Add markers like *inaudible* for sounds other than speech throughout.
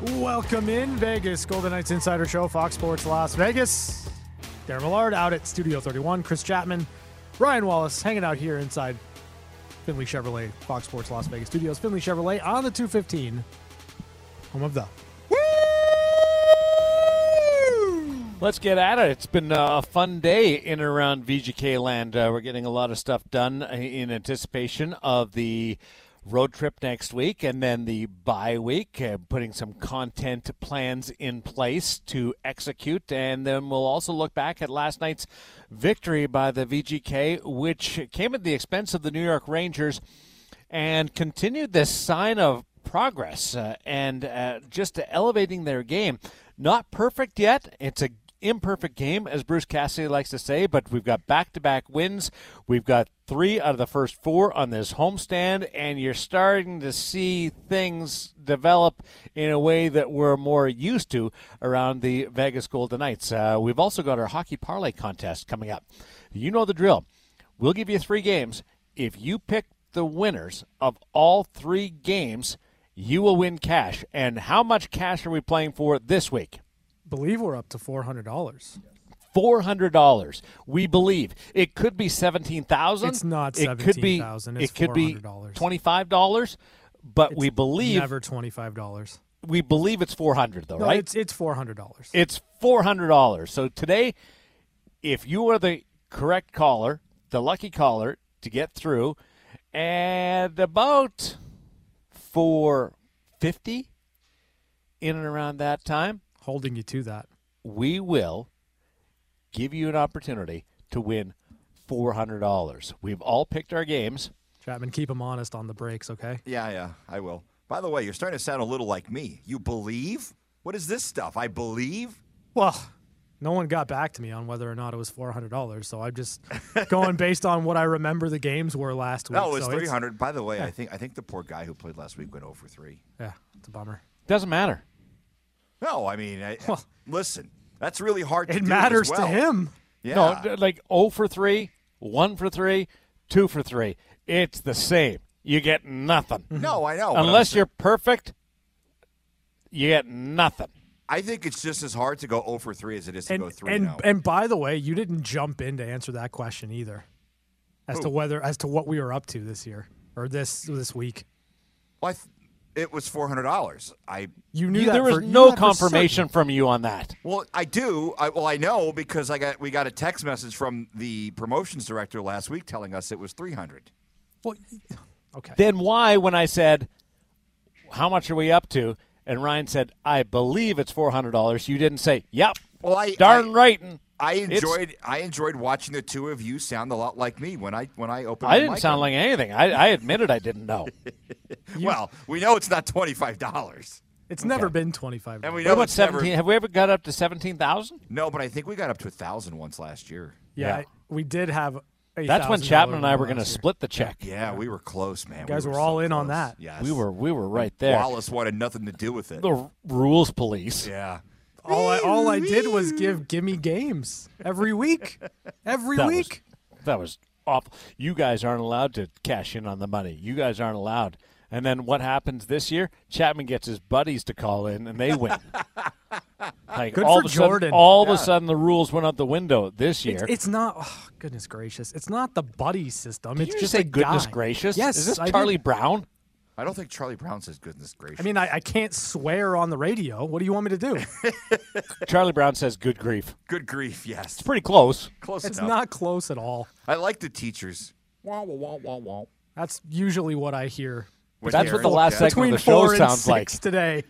Welcome in Vegas, Golden Knights Insider Show, Fox Sports Las Vegas. Darren Millard out at Studio 31. Chris Chapman, Ryan Wallace hanging out here inside Findlay Chevrolet, Fox Sports Las Vegas Studios. Findlay Chevrolet on the 215, home of the. Let's get at it. It's been a fun day in and around VGK land. Uh, we're getting a lot of stuff done in anticipation of the road trip next week and then the bye week, uh, putting some content plans in place to execute. And then we'll also look back at last night's victory by the VGK, which came at the expense of the New York Rangers and continued this sign of progress uh, and uh, just elevating their game. Not perfect yet. It's a imperfect game, as Bruce Cassidy likes to say, but we've got back to back wins. We've got three out of the first four on this homestand, and you're starting to see things develop in a way that we're more used to around the Vegas Golden Knights. Uh, we've also got our hockey parlay contest coming up. You know the drill. We'll give you three games. If you pick the winners of all three games, you will win cash. And how much cash are we playing for this week? believe we're up to four hundred dollars. Four hundred dollars. We believe it could be seventeen thousand. It's not seventeen thousand. It could be. It could be twenty-five dollars. But we believe never twenty five dollars. we believe it's four hundred though, No, right? it's it's four hundred dollars. It's four hundred dollars. So today, if you are the correct caller, the lucky caller to get through, and about four fifty, in and around that time, Holding you to that. we will give you an opportunity to win four hundred dollars. We've all picked our games. Chapman, keep them honest on the breaks, okay? Yeah, yeah, I will. By the way, you're starting to sound a little like me. You believe? What is this stuff? I believe? Well, no one got back to me on whether or not it was four hundred dollars, so I'm just going based on what I remember the games were last week. No, it was so it's- three hundred. By the way, I think I think the poor guy who played last week went over three. Yeah, it's a bummer. Doesn't matter. No, I mean, I, Well- listen, that's really hard to It do matters as well. to him. Yeah. No, like 0 for 3, 1 for 3, 2 for 3. It's the same. You get nothing. *laughs* no, I know. Unless you're perfect, you get nothing. I think it's just as hard to go 0 for 3 as it is to And go 3 and now. Oh. and by the way, you didn't jump in to answer that question either, as to whether as to what we were up to this year or this this week. Well, I th- it was $400. I You knew You- that there was for- no knew that for confirmation from you on that. Well, I do. I, well, I know because I got we got a text message from the promotions director last week telling us it was 300. Well, okay. Then why, when I said, how much are we up to? And Ryan said, I believe it's $400, you didn't say, yep, Well, I darn I, right. I It's- enjoyed I enjoyed watching the two of you sound a lot like me when I when I opened. I didn't mic sound on- like anything. I, I admitted I didn't know. *laughs* Well, we know it's not twenty five dollars, It's never been twenty five. and we What know about it's never- 17? Have we ever got up to 17,000? No, but I think we got up to a thousand once last year. Yeah, Yeah. I- we did have. a That's when Chapman and I were going to split the check. Yeah, we were close, man. You guys we were so all in on that. Yes, We were we were right there. Wallace wanted nothing to do with it. The r- rules police. Yeah. All I all I did was give gimme games every week, every That was- week. That was awful. You guys aren't allowed to cash in on the money. You guys aren't allowed. And then what happens this year? Chapman gets his buddies to call in, and they win. *laughs* like Good all for of a sudden, Jordan. all of a sudden, the rules went out the window this year. It's, it's not. Oh, goodness gracious! It's not the buddy system. Did it's you just say a goodness guy. gracious? Yes, is this I did. Charlie Brown? I don't think Charlie Brown says goodness gracious. I mean, I, I can't swear on the radio. What do you want me to do? Charlie Brown says good grief. good grief, yes. It's pretty close. Close it's enough. not close at all. I like the teachers. Wah, wah, wah, wah, wah. That's usually what I hear. With That's what the last Yeah. segment Between of the show and sounds like. today,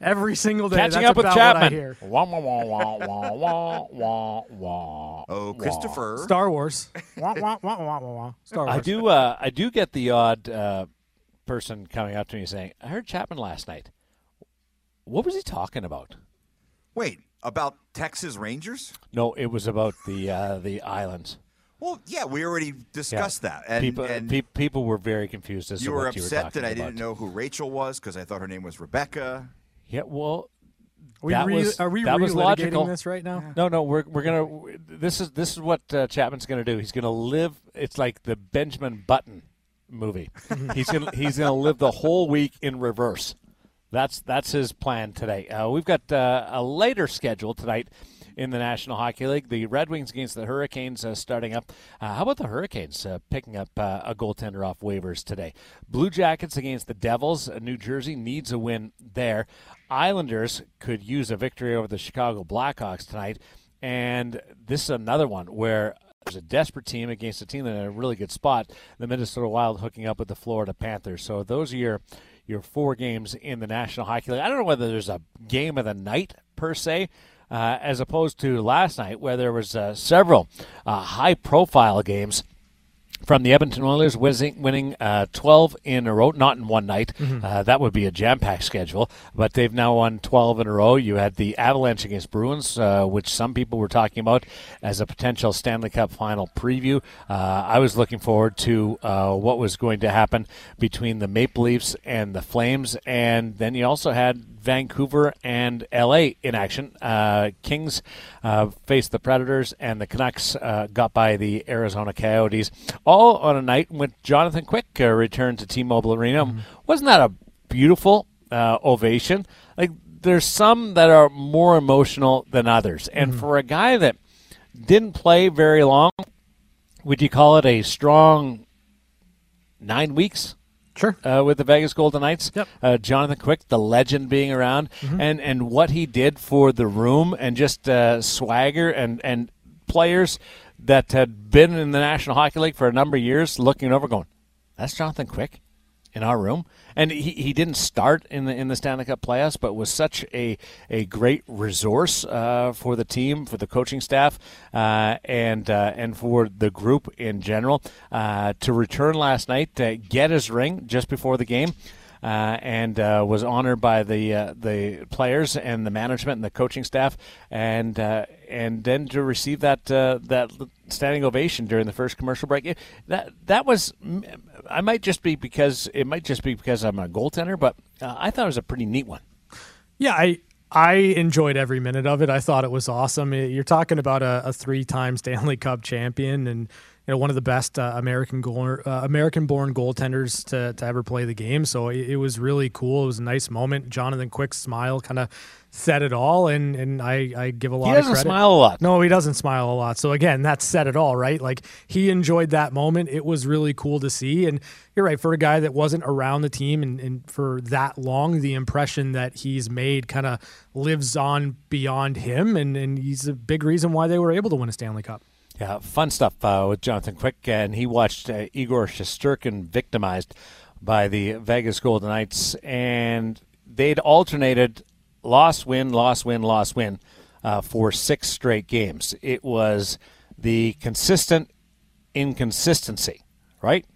every single day. Catching That's up with about what I Chapman. hear. Wah, wah, wah, wah, wah, wah, wah, wah, Oh. Christopher. Star Wars. wah, wah, wah, wah, wah, wah. Star Wars. I do. Uh, I do get the odd uh, person coming up to me saying, "I heard Chapman last night. What was he talking about?" Wait, about Texas Rangers? No, it was about the uh, the islands. Well, yeah, we already discussed that. And, people, and pe- people were very confused as you to were what you were upset talking that I about. didn't know who Rachel was because I thought her name was Rebecca. Yeah, well, Are we, that re- was- are we that was logical. this right now? no, no, we're we're gonna. This is this is what uh, Chapman's gonna do. He's gonna live. It's like the Benjamin Button movie. *laughs* he's gonna he's gonna live the whole week in reverse. That's that's his plan today. Uh, we've got uh, a later schedule tonight in the National Hockey League. The Red Wings against the Hurricanes uh, starting up. Uh, how about the Hurricanes uh, picking up uh, a goaltender off waivers today? Blue Jackets against the Devils. Uh, New Jersey needs a win there. Islanders could use a victory over the Chicago Blackhawks tonight. And this is another one where there's a desperate team against a team in a really good spot. The Minnesota Wild hooking up with the Florida Panthers. So those are your your four games in the National Hockey League. I don't know whether there's a game of the night per se, uh, as opposed to last night where there was uh, several uh, high profile games from the Edmonton Oilers winning, winning uh, 12 in a row, not in one night. Mm-hmm. Uh, that would be a jam packed schedule, but they've now won 12 in a row. You had the Avalanche against Bruins, uh, which some people were talking about as a potential Stanley Cup final preview. Uh, I was looking forward to uh, what was going to happen between the Maple Leafs and the Flames, and then you also had Vancouver and LA in action. Uh, Kings uh, faced the Predators, and the Canucks uh, got by the Arizona Coyotes, all on a night when Jonathan Quick uh, returned to T-Mobile Arena. Mm-hmm. Wasn't that a beautiful uh, ovation? Like there's some that are more emotional than others, and mm-hmm. for a guy that didn't play very long, would you call it a strong nine weeks? Sure. Uh, with the Vegas Golden Knights. Yep. Uh, Jonathan Quick, the legend being around, mm-hmm. and, and what he did for the room and just uh, swagger and, and players that had been in the National Hockey League for a number of years looking over going, that's Jonathan Quick in our room. And he, he didn't start in the in the Stanley Cup playoffs, but was such a, a great resource uh, for the team, for the coaching staff, uh, and uh, and for the group in general. Uh, to return last night, to get his ring just before the game. Uh, and uh, was honored by the uh, the players and the management and the coaching staff, and and then to receive that that standing ovation during the first commercial break. That that was I might just be because it might just be because I'm a goaltender, but uh, I thought it was a pretty neat one. Yeah, I I enjoyed every minute of it. I thought it was awesome. You're talking about a, a three-time Stanley Cup champion and you know one of the best uh, American goal, uh, American born goaltenders to, to ever play the game. So it, it, was really cool. It was a nice moment. Jonathan Quick's smile kind of said it all, and and I, I give a lot. He doesn't of credit. smile a lot. No, he doesn't smile a lot. So again, that said it all, right? Like he enjoyed that moment. It was really cool to see, and you're right for a guy that wasn't around the team and, and for that long, the impression that he's made kind of lives on beyond him, and and he's a big reason why they were able to win a Stanley Cup. Yeah, fun stuff uh, with Jonathan Quick, and he watched uh, Igor Shesterkin victimized by the Vegas Golden Knights, and they'd alternated loss, win, loss, win, loss, win uh, for six straight games. It was the consistent inconsistency, right?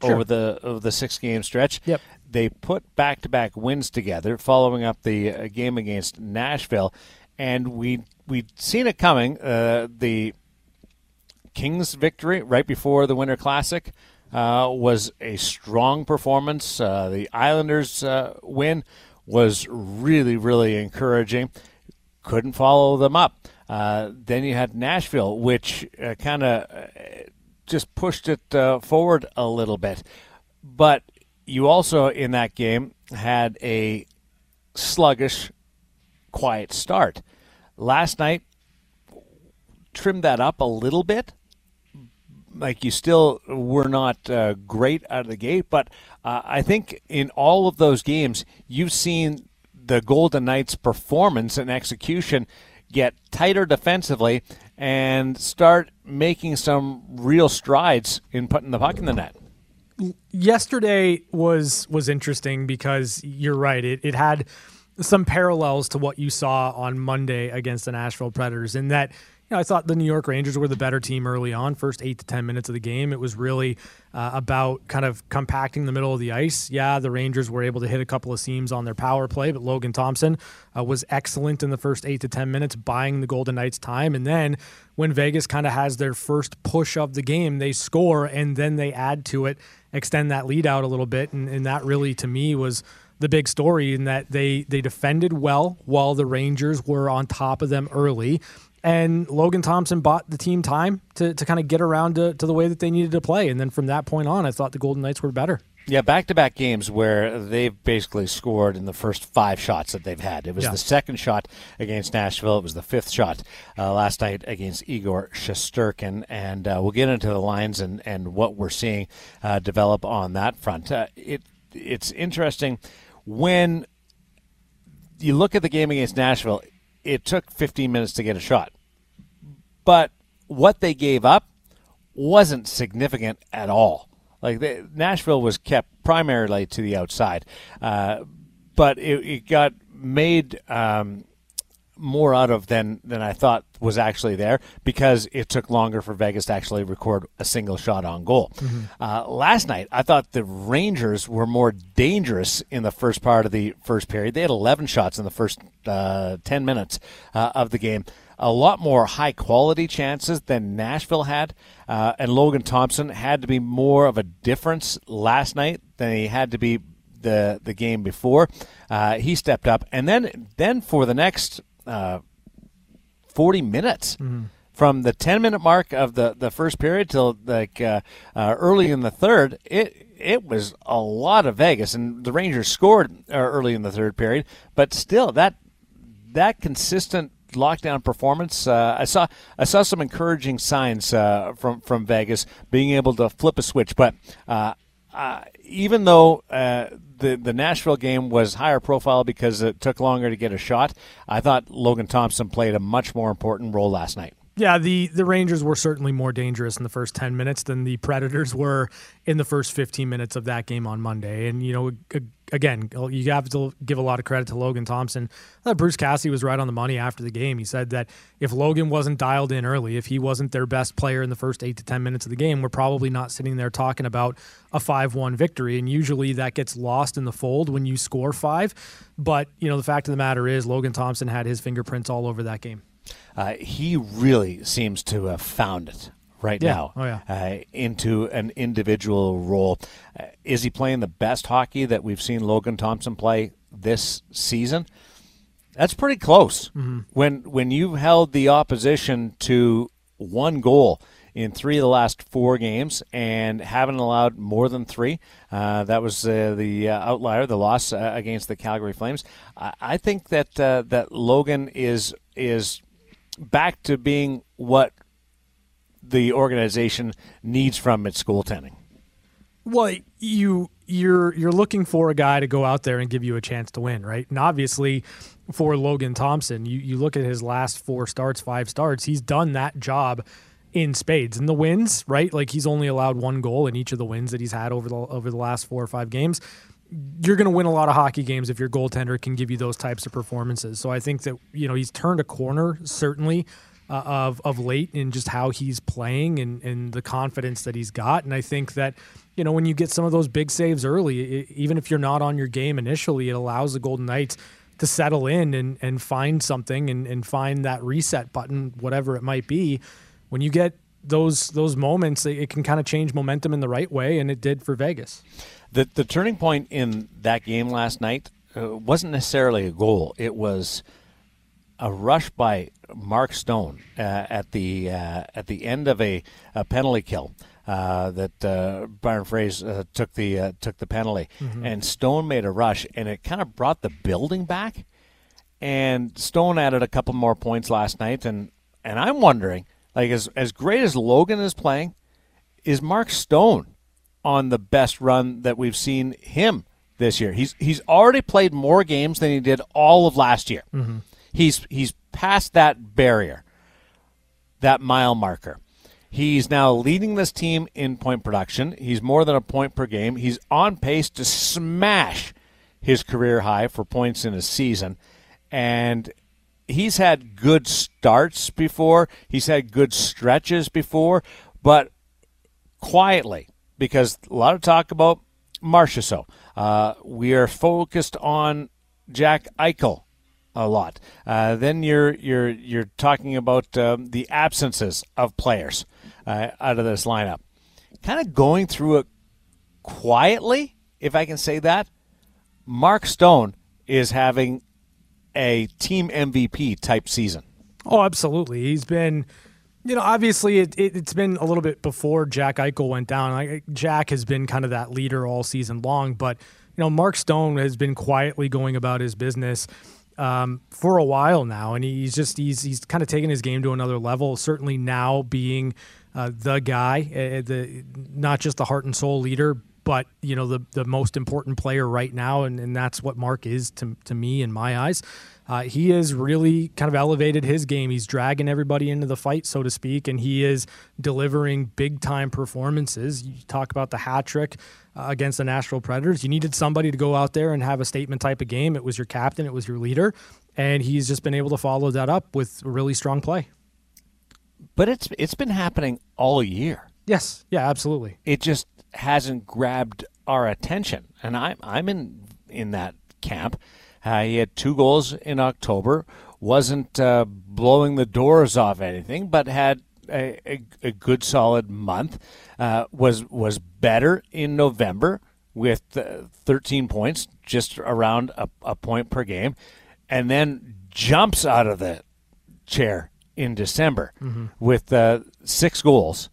Sure. Over the over the six game stretch. Yep. They put back to back wins together, following up the uh, game against Nashville, and we we'd seen it coming. Uh, the Kings victory right before the Winter Classic uh, was a strong performance. Uh, the Islanders uh, win was really, really encouraging. Couldn't follow them up. Uh, then you had Nashville, which uh, kind of just pushed it forward a little bit. But you also, in that game, had a sluggish, quiet start. Last night, trimmed that up a little bit like you still were not uh, great out of the gate, but uh, I think in all of those games you've seen the Golden Knights' performance and execution get tighter defensively and start making some real strides in putting the puck in the net. Yesterday was was interesting because you're right. It it had some parallels to what you saw on Monday against the Nashville Predators in that you know, I thought the New York Rangers were the better team early on, first eight to 10 minutes of the game. It was really uh, about kind of compacting the middle of the ice. Yeah, the Rangers were able to hit a couple of seams on their power play, but Logan Thompson uh, was excellent in the first eight to 10 minutes, buying the Golden Knights time. And then when Vegas kind of has their first push of the game, they score and then they add to it, extend that lead out a little bit. And, and that really, to me, was the big story in that they they defended well while the Rangers were on top of them early and Logan Thompson bought the team time to, to kind of get around to, to the way that they needed to play. And then from that point on, I thought the Golden Knights were better. Yeah, back to back games where they've basically scored in the first five shots that they've had. It was Yeah. the second shot against Nashville. It was the fifth shot uh, last night against Igor Shesterkin. And uh, we'll get into the lines and, and what we're seeing uh, develop on that front. Uh, it It's interesting when you look at the game against Nashville, it took 15 minutes to get a shot. But what they gave up wasn't significant at all. Like they, Nashville was kept primarily to the outside, uh, but it, it got made um, more out of than than I thought was actually there because it took longer for Vegas to actually record a single shot on goal. Uh, last night, I thought the Rangers were more dangerous in the first part of the first period. They had 11 shots in the first uh, 10 minutes uh, of the game. A lot more high quality chances than Nashville had, uh, and Logan Thompson had to be more of a difference last night than he had to be the the game before. Uh, he stepped up, and then then for the next uh, 40 minutes from the 10 minute mark of the, the first period till like uh, uh, early in the third it it was a lot of Vegas. And the Rangers scored uh, early in the third period. But still that that consistent lockdown performance uh, I saw I saw some encouraging signs uh, from from Vegas being able to flip a switch but uh, uh, even though uh, the the Nashville game was higher profile because it took longer to get a shot, I thought Logan Thompson played a much more important role last night. Yeah, the, the Rangers were certainly more dangerous in the first 10 minutes than the Predators were in the first 15 minutes of that game on Monday. And, you know, again, uh, you have to give a lot of credit to Logan Thompson. Thought Bruce Cassidy was right on the money after the game. He said that if Logan wasn't dialed in early, if he wasn't their best player in the first 8 to 10 minutes of the game, we're probably not sitting there talking about a 5 1 victory. And usually that gets lost in the fold when you score five. But, you know, the fact of the matter is, Logan Thompson had his fingerprints all over that game. Uh, he really seems to have found it right Yeah. now Oh, yeah. uh, into an individual role. Uh, is he playing the best hockey that we've seen Logan Thompson play this season? That's pretty close. When when you've held the opposition to one goal in three of the last four games and haven't allowed more than three, uh, that was uh, the uh, outlier, the loss uh, against the Calgary Flames. I, I think that uh, that Logan is is back to being what the organization needs from its goaltending. Well, you you're you're looking for a guy to go out there and give you a chance to win, right? And obviously, for Logan Thompson, you you look at his last four starts, five starts, he's done that job in spades. And the wins, right? Like he's only allowed one goal in each of the wins that he's had over the over the last four or five games. You're going to win a lot of hockey games if your goaltender can give you those types of performances. So I think that you know he's turned a corner certainly uh, of of late in just how he's playing and and the confidence that he's got. And I think that you know when you get some of those big saves early, i even if you're not on your game initially, it allows the Golden Knights to settle in and and find something and and find that reset button, whatever it might be. When you get those those moments, it, it can kind of change momentum in the right way, and it did for Vegas. The the turning point in that game last night uh, wasn't necessarily a goal. It was a rush by Mark Stone uh, at the uh, at the end of a, a penalty kill. Uh, that uh, Byron Froese uh, took the uh, took the penalty, and Stone made a rush, and it kind of brought the building back. And Stone added a couple more points last night, and and I'm wondering, like as as great as Logan is playing, is Mark Stone on the best run that we've seen him this year. He's he's already played more games than he did all of last year. Mm-hmm. He's he's past that barrier, that mile marker. He's now leading this team in point production. He's more than a point per game. He's on pace to smash his career high for points in a season. And he's had good starts before. He's had good stretches before, but quietly because a lot of talk about Marchessault. Uh, we are focused on Jack Eichel a lot. Uh, then you're you're you're talking about um, the absences of players uh, out of this lineup. Kind of going through it quietly, if I can say that. Mark Stone is having a team MVP type season. Oh, absolutely. He's been You know, obviously, it, it, has been a little bit before Jack Eichel went down. Like, Jack has been kind of that leader all season long, but you know, Mark Stone has been quietly going about his business um, for a while now, and he's just he's he's kind of taken his game to another level. Certainly now being uh, the guy, uh, the not just the heart and soul leader, but you know the the most important player right now, and, and that's what Mark is to to me in my eyes. Uh, he has really kind of elevated his game. He's dragging everybody into the fight, so to speak, and he is delivering big time performances. You talk about the hat trick uh, against the Nashville Predators. You needed somebody to go out there and have a statement type of game. It was your captain, it was your leader, and he's just been able to follow that up with really strong play. But it's it's been happening all year. Yes, yeah, absolutely. It just hasn't grabbed our attention, and I'm I'm in in that camp. Uh, he had two goals in October. wasn't uh, blowing the doors off anything, but had a, a, a good solid month. Uh, was was better in November with uh, 13 points, just around a, a point per game, and then jumps out of the chair in December mm-hmm. with uh, six goals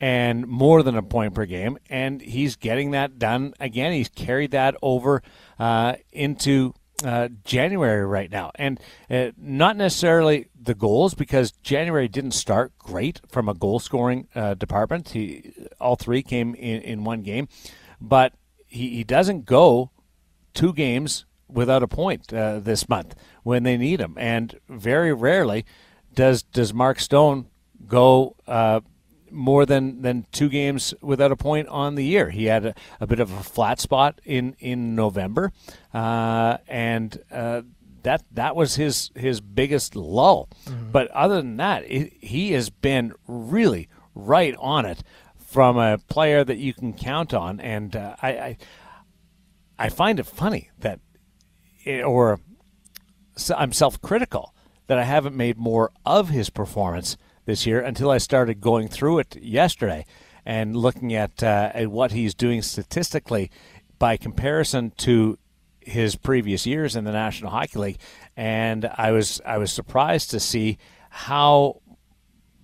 and more than a point per game, and he's getting that done again. He's carried that over uh, into uh, January right now, and uh, not necessarily the goals because January didn't start great from a goal scoring uh, department. He all three came in, in one game, but he, he doesn't go two games without a point uh, this month when they need him, and very rarely does does Mark Stone go uh, more than, than two games without a point on the year. He had a, a bit of a flat spot in in November, uh, and uh, that that was his his biggest lull. Mm-hmm. But other than that, it, he has been really right on it from a player that you can count on. And uh, I, I, I find it funny that, it, or I'm self critical that I haven't made more of his performance this year until I started going through it yesterday and looking at, uh, at what he's doing statistically by comparison to his previous years in the National Hockey League, and I was I was surprised to see how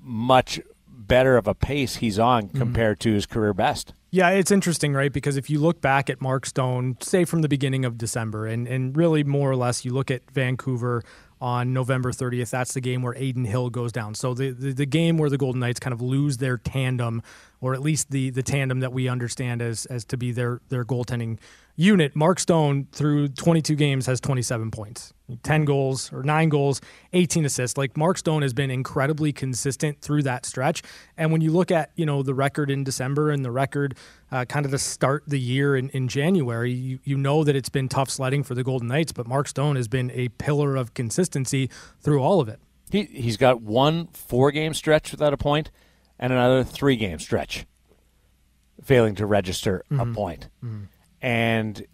much better of a pace he's on mm-hmm. compared to his career best. Yeah, it's interesting, right? Because if you look back at Mark Stone, say from the beginning of December, and, and really more or less you look at Vancouver on November 30th. That's the game where Adin Hill goes down. So the, the, the, game where the Golden Knights kind of lose their tandem, or at least the the tandem that we understand as as to be their their goaltending unit. Mark Stone through 22 games has 27 points. 10 goals or 9 goals, 18 assists. Like Mark Stone has been incredibly consistent through that stretch. And when you look at, you know, the record in December and the record uh, kind of to start the year in, in January, you, you know that it's been tough sledding for the Golden Knights, but Mark Stone has been a pillar of consistency through all of it. He, he's got one four game stretch without a point and another three game stretch failing to register mm-hmm. a point. Mm-hmm. And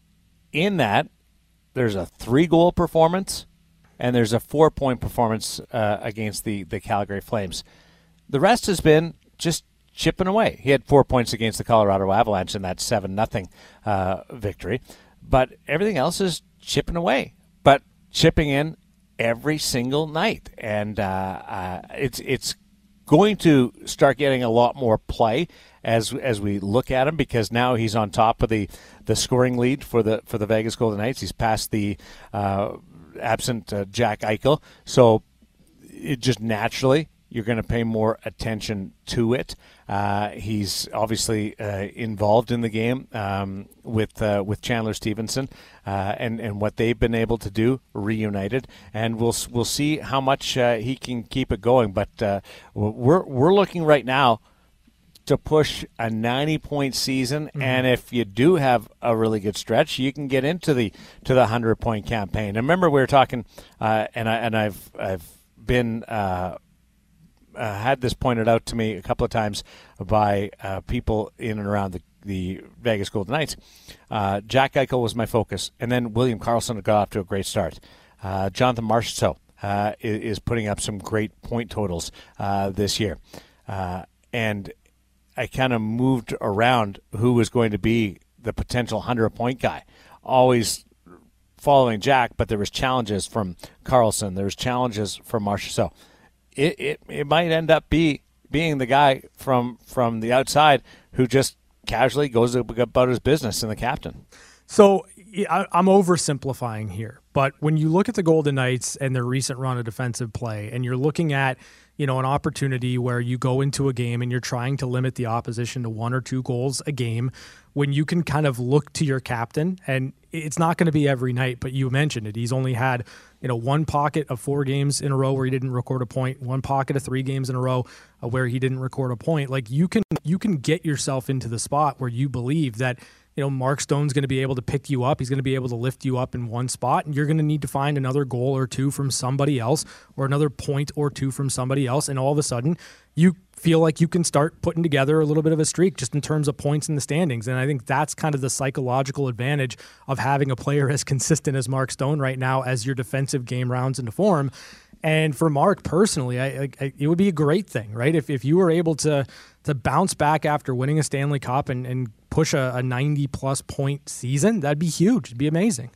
in that, there's a three goal performance and there's a four point performance uh, against the, the Calgary Flames. The rest has been just chipping away. He had four points against the Colorado Avalanche in that 7 nothing uh, victory, but everything else is chipping away, but chipping in every single night. And uh, uh it's, it's going to start getting a lot more play as as we look at him because now he's on top of the, the scoring lead for the for the Vegas Golden Knights. He's past the uh, absent uh, Jack Eichel, so it just naturally you're going to pay more attention to it. Uh, he's obviously uh, involved in the game um, with uh, with Chandler Stephenson uh, and and what they've been able to do reunited, and we'll we'll see how much uh, he can keep it going. But uh, we're we're looking right now to push a 90 point season mm-hmm. and if you do have a really good stretch you can get into the to the 100 point campaign and remember we were talking uh, and I and I've I've been uh, uh, had this pointed out to me a couple of times by uh, people in and around the the Vegas Golden Knights. Uh, Jack Eichel was my focus, and then William Karlsson got off to a great start. Uh, Jonathan Marchessault is, is, putting up some great point totals this year, and I kind of moved around who was going to be the potential hundred point guy. Always following Jack, but there was challenges from Karlsson. There was challenges from Marchessault. It, it it might end up be being the guy from from the outside who just casually goes about his business and the captain. So I'm oversimplifying here, but when you look at the Golden Knights and their recent run of defensive play, and you're looking at you know an opportunity where you go into a game and you're trying to limit the opposition to one or two goals a game, when you can kind of look to your captain, and it's not going to be every night, but you mentioned it. He's only had you know one pocket of four games in a row where he didn't record a point, one pocket of three games in a row uh, where he didn't record a point. Like you can you can get yourself into the spot where you believe that you know, Mark Stone's going to be able to pick you up. He's going to be able to lift you up in one spot, and you're going to need to find another goal or two from somebody else or another point or two from somebody else. And all of a sudden, you feel like you can start putting together a little bit of a streak just in terms of points in the standings. And I think that's kind of the psychological advantage of having a player *laughs* as consistent as Mark Stone right now as your defensive game rounds into form. And for Mark personally, I, I, it would be a great thing, right? If, if you were able to to bounce back after winning a Stanley Cup and, and push a, a 90 plus point season, that'd be huge. It'd be amazing.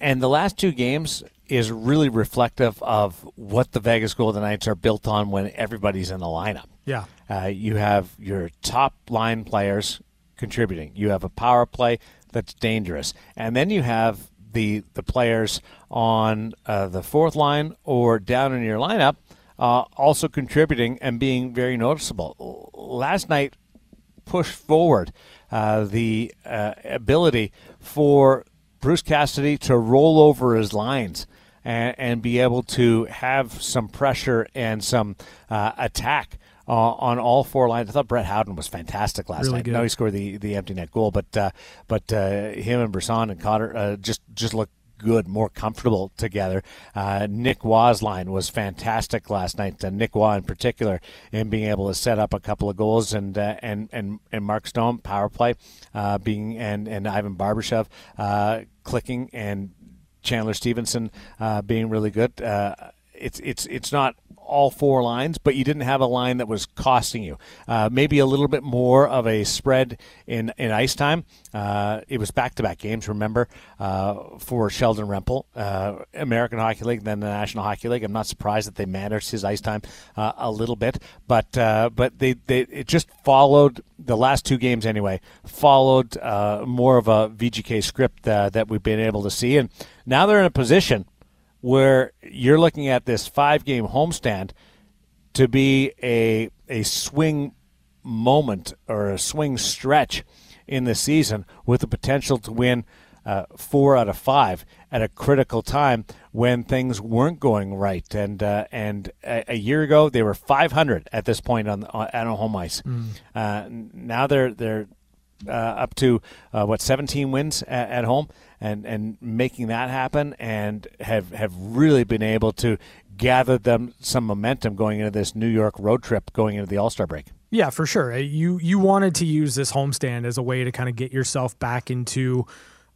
And the last two games is really reflective of what the Vegas Golden Knights are built on when everybody's in the lineup. Yeah. Uh, you have your top line players contributing. You have a power play that's dangerous. And then you have the the players on uh, the fourth line or down in your lineup uh, also contributing and being very noticeable. Last night pushed forward uh, the uh, ability for Bruce Cassidy to roll over his lines and, and be able to have some pressure and some uh, attack. Uh, on all four lines. I thought Brett Howden was fantastic last really night. Good. No, he scored the, the empty net goal, but uh, but uh, him and Brisson and Cotter uh, just just looked good, more comfortable together. Uh, Nick Roy's line was fantastic last night. Uh, Nick Roy in particular, in being able to set up a couple of goals, and uh, and and and Mark Stone power play, uh, being and and Ivan Barbashev uh, clicking, and Chandler Stephenson uh, being really good. It's it's it's not all four lines, but you didn't have a line that was costing you. Uh, maybe a little bit more of a spread in, in ice time. Uh, it was back to back games, remember, uh, for Sheldon Rempal, uh, American Hockey League, then the National Hockey League. I'm not surprised that they managed his ice time uh, a little bit, but uh, but they, they it just followed the last two games anyway, followed more of a VGK script that we've been able to see. And now they're in a position where you're looking at this five game homestand to be a a swing moment or a swing stretch in the season with the potential to win uh, four out of five at a critical time when things weren't going right. And uh, and a, a, year ago they were 500 at this point on, on at home ice. Mm. Uh, now they're they're uh, up to uh, what 17 wins at, at, home and and making that happen and have have really been able to gather them some momentum going into this New York road trip going into the All-Star break. Yeah, for sure. Uh, you you wanted to use this homestand as a way to kind of get yourself back into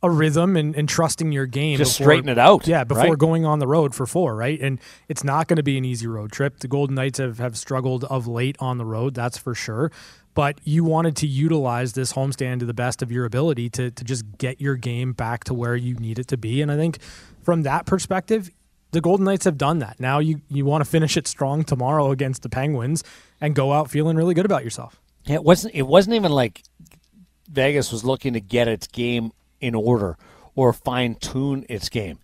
a rhythm and, and trusting your game. Just before, straighten it out. Yeah, before right? going on the road for four, right? And it's not going to be an easy road trip. The Golden Knights have, have struggled of late on the road, that's for sure but you wanted to utilize this homestand to the best of your ability to, to just get your game back to where you need it to be. And I think from that perspective, the Golden Knights have done that. Now you, you want to finish it strong tomorrow against the Penguins and go out feeling really good about yourself. It wasn't it wasn't even like Vegas was looking to get its game in order or fine tune its game.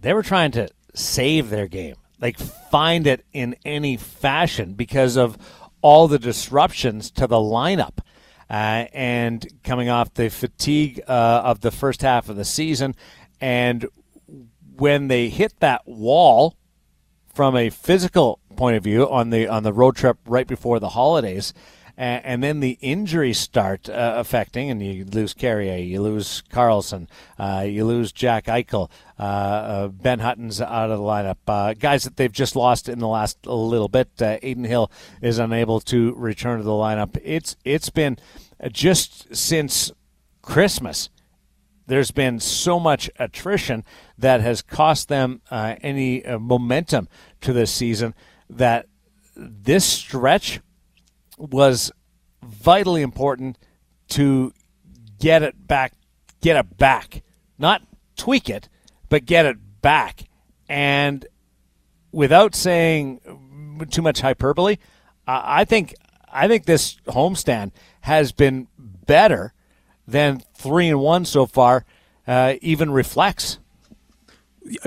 They were trying to save their game. Like find it in any fashion because of all the disruptions to the lineup. Uh, and coming off the fatigue uh, of the first half of the season. And when they hit that wall from a physical point of view on the on the road trip right before the holidays, and, and then the injuries start uh, affecting, and you lose Carrier, you lose Karlsson, uh, you lose Jack Eichel, uh, uh Ben Hutton's out of the lineup, uh, guys that they've just lost in the last little bit. Adin Hill is unable to return to the lineup. It's it's been just since Christmas there's been so much attrition that has cost them uh, any uh, momentum to this season that this stretch was vitally important to get it back, get it back, not tweak it, but get it back. And without saying too much hyperbole, I think I think this homestand has been better than three and one so far. Uh, even reflects.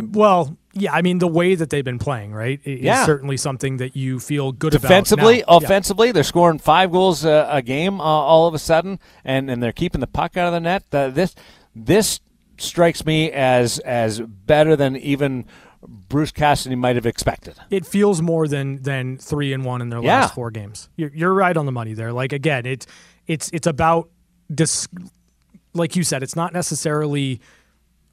Well, yeah, I mean the way that they've been playing, right, is Yeah. certainly something that you feel good Defensively, about. Yeah. offensively, they're scoring five goals a, a game uh, all of a sudden, and, and they're keeping the puck out of the net. Uh, this this strikes me as as better than even Bruce Cassidy might have expected. it feels more than than three and one in their Yeah. last four games. You're, you're right on the money there. Like again, it's it's it's about dis- like you said, it's not necessarily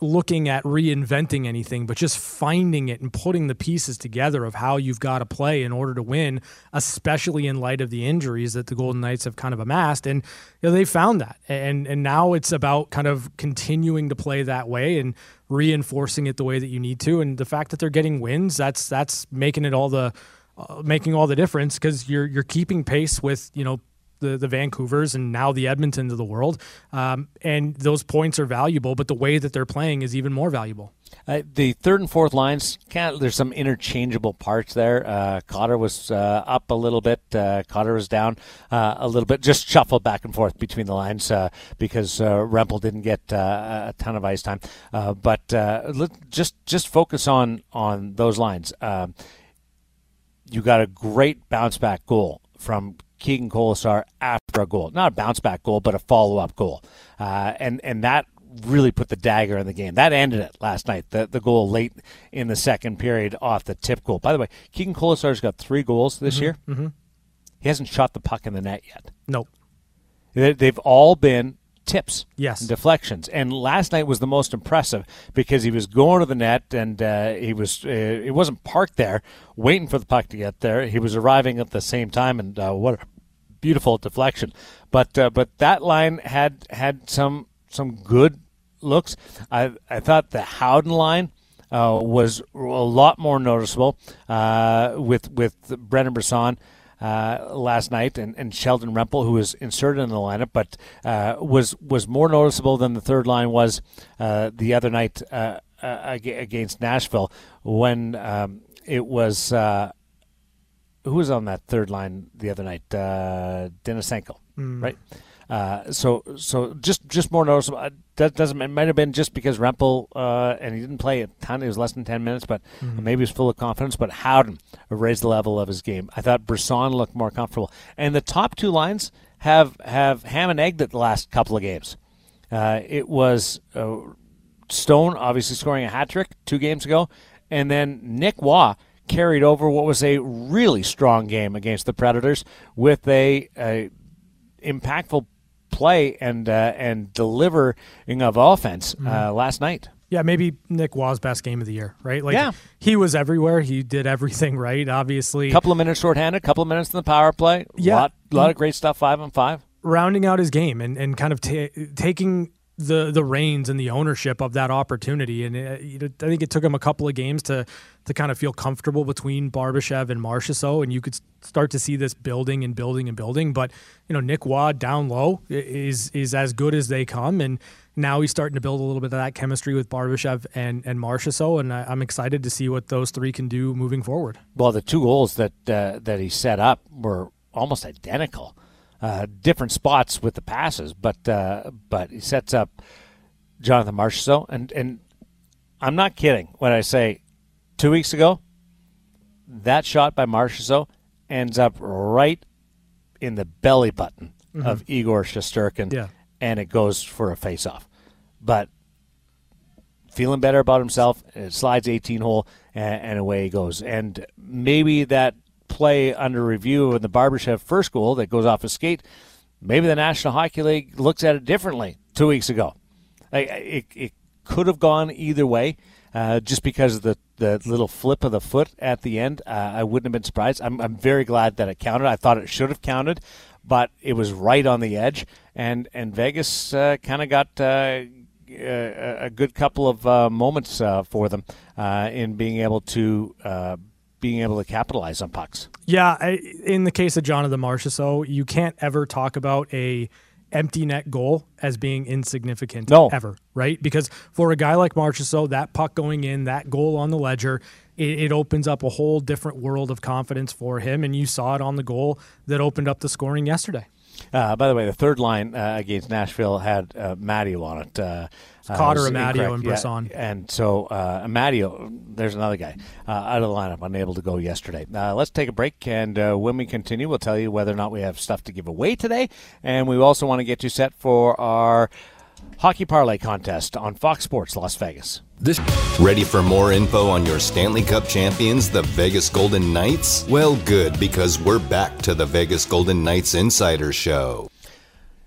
looking at reinventing anything, but just finding it and putting the pieces together of how you've got to play in order to win, especially in light of the injuries that the Golden Knights have kind of amassed. And you know, they found that. And and now it's about kind of continuing to play that way and reinforcing it the way that you need to. And the fact that they're getting wins, that's that's making it all the uh, making all the difference because you're you're keeping pace with you know the the Vancouvers and now the Edmontons of the world, um, and those points are valuable. But the way that they're playing is even more valuable. Uh, the third and fourth lines, there's some interchangeable parts there. Uh, Cotter was uh, up a little bit. Uh, Cotter was down uh, a little bit. Just shuffled back and forth between the lines uh, because Rempal didn't get a ton of ice time. But let, just just focus on on those lines. Um you got a great bounce back goal from Keegan Kolesar after a goal. Not a bounce back goal, but a follow up goal. Uh, and, and that really put the dagger in the game. That ended it last night, the, the goal late in the second period off the tip goal. By the way, Keegan Kolesar's got three goals this year. Mm-hmm. He hasn't shot the puck in the net yet. Nope. They've all been tips, Yes. and deflections. And last night was the most impressive because he was going to the net and uh, he was uh, he wasn't parked there waiting for the puck to get there. He was arriving at the same time, and uh, what a beautiful deflection. But uh, but that line had had some some good looks. I I thought the Howden line. Uh, was a lot more noticeable uh, with with Brendan Brisson uh, last night, and, and Sheldon Rempal, who was inserted in the lineup, but uh, was was more noticeable than the third line was uh, the other night uh, uh, against Nashville when um, it was uh, who was on that third line the other night? Uh, Denisenko, right? Uh, so, so just just more noticeable. Uh, that doesn't it might have been just because Rempal uh, and he didn't play a ton. It was less than ten minutes, but maybe he was full of confidence. But Howden raised the level of his game. I thought Brisson looked more comfortable, and the top two lines have have ham and egged it the last couple of games. Uh, it was uh, Stone obviously scoring a hat trick two games ago, and then Nick Roy carried over what was a really strong game against the Predators with a, a impactful play and uh, and delivering of offense uh, last night. Yeah, maybe Nick Roy's best game of the year, right? Like Yeah. he was everywhere. He did everything right. Obviously, A couple of minutes shorthanded, couple of minutes in the power play. Yeah. lot, lot of great stuff. Five on five. rounding out his game and, and kind of ta taking the the reins and the ownership of that opportunity. And uh, you know, I think it took him a couple of games to to kind of feel comfortable between Barbashev and Marchessault, and you could start to see this building and building and building. But you know, Nick Roy down low is is as good as they come, and now he's starting to build a little bit of that chemistry with Barbashev and and Marchessault, and I, I'm excited to see what those three can do moving forward. Well, the two goals that uh, that he set up were almost identical, uh, different spots with the passes, but uh, but he sets up Jonathan Marchessault, and and I'm not kidding when I say two weeks ago that shot by Marchessault ends up right in the belly button of Igor Shesterkin, Yeah. and it goes for a face-off, but feeling better about himself. It slides 18 hole, and, and away he goes. And maybe that play under review in the Barbashev first goal that goes off a skate, maybe the National Hockey League looks at it differently two weeks ago. It, it could have gone either way. Uh, just because of the, the little flip of the foot at the end, uh, I wouldn't have been surprised. I'm, I'm very glad that it counted. I thought it should have counted, but it was right on the edge, and and Vegas uh, kind of got uh, a, a good couple of uh, moments uh, for them uh, in being able to uh, being able to capitalize on pucks. Yeah, I, in the case of Jonathan Marchessault, you can't ever talk about a empty net goal as being insignificant No. ever, right? Because for a guy like Marchessault, that puck going in, that goal on the ledger, it, it opens up a whole different world of confidence for him. And you saw it on the goal that opened up the scoring yesterday. Uh, by the way, the third line uh, against Nashville had uh, Amadio on it. Uh, Cotter, Amadio, and Brisson. Yeah. And so uh, Amadio, there's another guy uh, out of the lineup, unable to go yesterday. Uh, let's take a break, and uh, when we continue, we'll tell you whether or not we have stuff to give away today. And we also want to get you set for our hockey parlay contest on Fox Sports Las Vegas. This ready for more info on your Stanley Cup champions, the Vegas Golden Knights? Well, good because we're back to the Vegas Golden Knights Insider Show.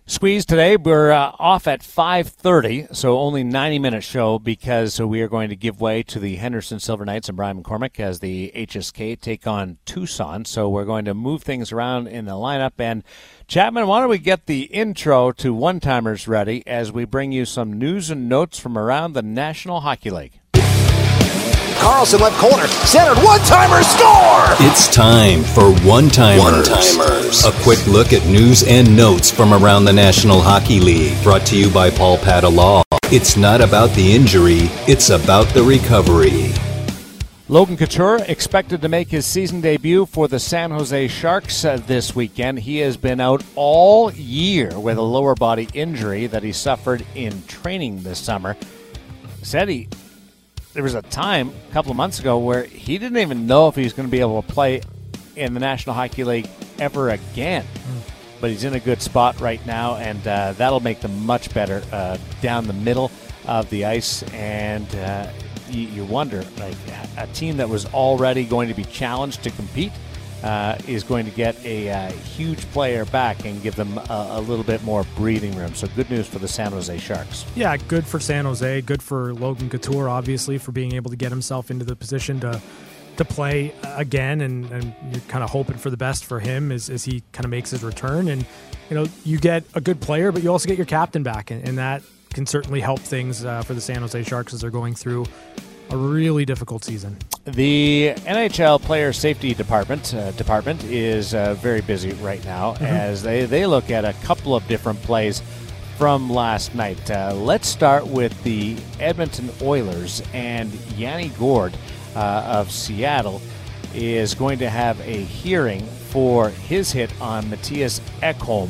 Squeeze today. We're uh, off at 5:30, so only 90 minute show because we are going to give way to the Henderson Silver Knights and Brian McCormick as the HSK take on Tucson. So we're going to move things around in the lineup. And Chapman, why don't we get the intro to one timers ready as we bring you some news and notes from around the National Hockey League. Karlsson left corner, centered, one timer, score! It's time for One Timers. One-timers. A quick look at news and notes from around the National Hockey League. Brought to you by Paul Padda Law. It's not about the injury, it's about the recovery. Logan Couture expected to make his season debut for the San Jose Sharks uh, this weekend. He has been out all year with a lower body injury that he suffered in training this summer. Said he there was a time a couple of months ago where he didn't even know if he was going to be able to play in the National Hockey League ever again. But he's in a good spot right now, and uh, that'll make them much better uh, down the middle of the ice. And uh, you, you wonder, like a team that was already going to be challenged to compete uh, is going to get a uh, huge player back and give them a, a little bit more breathing room. So good news for the San Jose Sharks. Yeah, good for San Jose. Good for Logan Couture, obviously, for being able to get himself into the position to to play again, and, and you're kind of hoping for the best for him as, as he kind of makes his return. And you know, you get a good player, but you also get your captain back, and, and that can certainly help things uh, for the San Jose Sharks as they're going through a really difficult season. The NHL Player Safety Department uh, department is uh, very busy right now as they, they look at a couple of different plays from last night. Uh, let's start with the Edmonton Oilers and Yanni Gourde uh, of Seattle is going to have a hearing for his hit on Mattias Ekholm.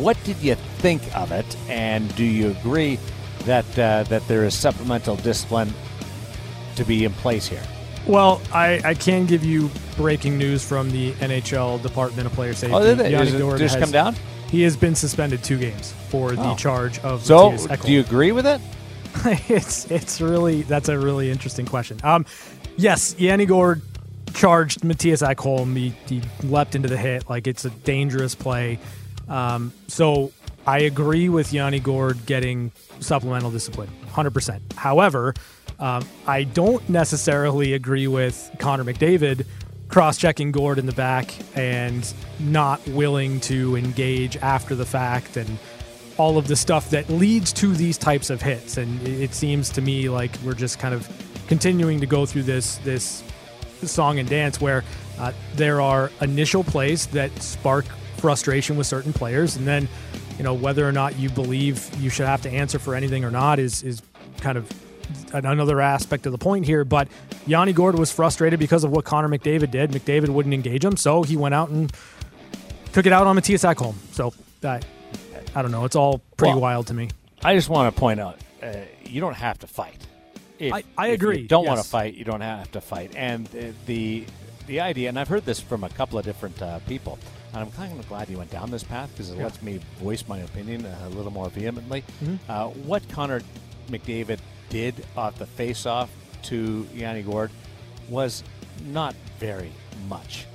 What did you think of it, and do you agree that uh, that there is supplemental discipline to be in place here? Well, I, I can give you breaking news from the NHL Department of Player Safety. Oh, did it? Yanni Is it just has- come down? He has been suspended two games for the Oh. charge of So, do you agree with it? *laughs* it's it's really that's a really interesting question. Um, yes, Yanni Gourde charged Mattias Ekholm. He, he leapt into the hit like it's a dangerous play. Um, so I agree with Yanni Gourde getting supplemental discipline, hundred percent. However, um, I don't necessarily agree with Connor McDavid cross-checking Gourde in the back and not willing to engage after the fact and all of the stuff that leads to these types of hits. And it it seems to me like we're just kind of continuing to go through this this song and dance where uh, there are initial plays that spark frustration with certain players, and then you know whether or not you believe you should have to answer for anything or not is is kind of another aspect of the point here. But Yanni Gourde was frustrated because of what Connor McDavid did. McDavid wouldn't engage him, so he went out and took it out on Mattias Ekholm. So that I don't know. It's all pretty Well, wild to me. I just want to point out uh, you don't have to fight. If, I- I if agree, you don't want to fight, you don't have to fight. And uh, the the idea, and I've heard this from a couple of different uh, people, and I'm kind of glad you went down this path because it lets me voice my opinion a little more vehemently. Mm-hmm. Uh, what Connor McDavid did off the face-off to Yanni Gourde was not very much,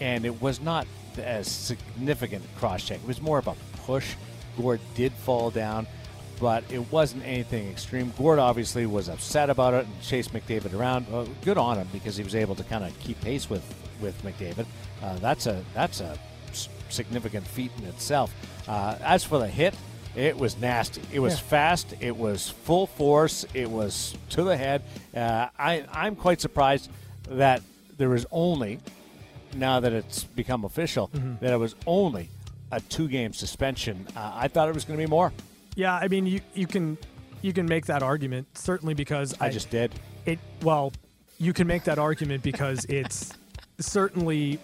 and it was not a significant cross check. It was more of a push. Gourde did fall down, but it wasn't anything extreme. Gourde obviously was upset about it and chased McDavid around. Well, good on him because he was able to kind of keep pace with with McDavid. Uh, that's a that's a significant feat in itself. Uh, as for the hit, it was nasty. It was Yeah. fast. It was full force. It was to the head. Uh, I I'm quite surprised that there was only now that it's become official Mm-hmm. that it was only a two game suspension. Uh, I thought it was going to be more. Yeah, I mean, you you can you can make that argument certainly because I just did. it. Well, you can make that argument because it's certainly.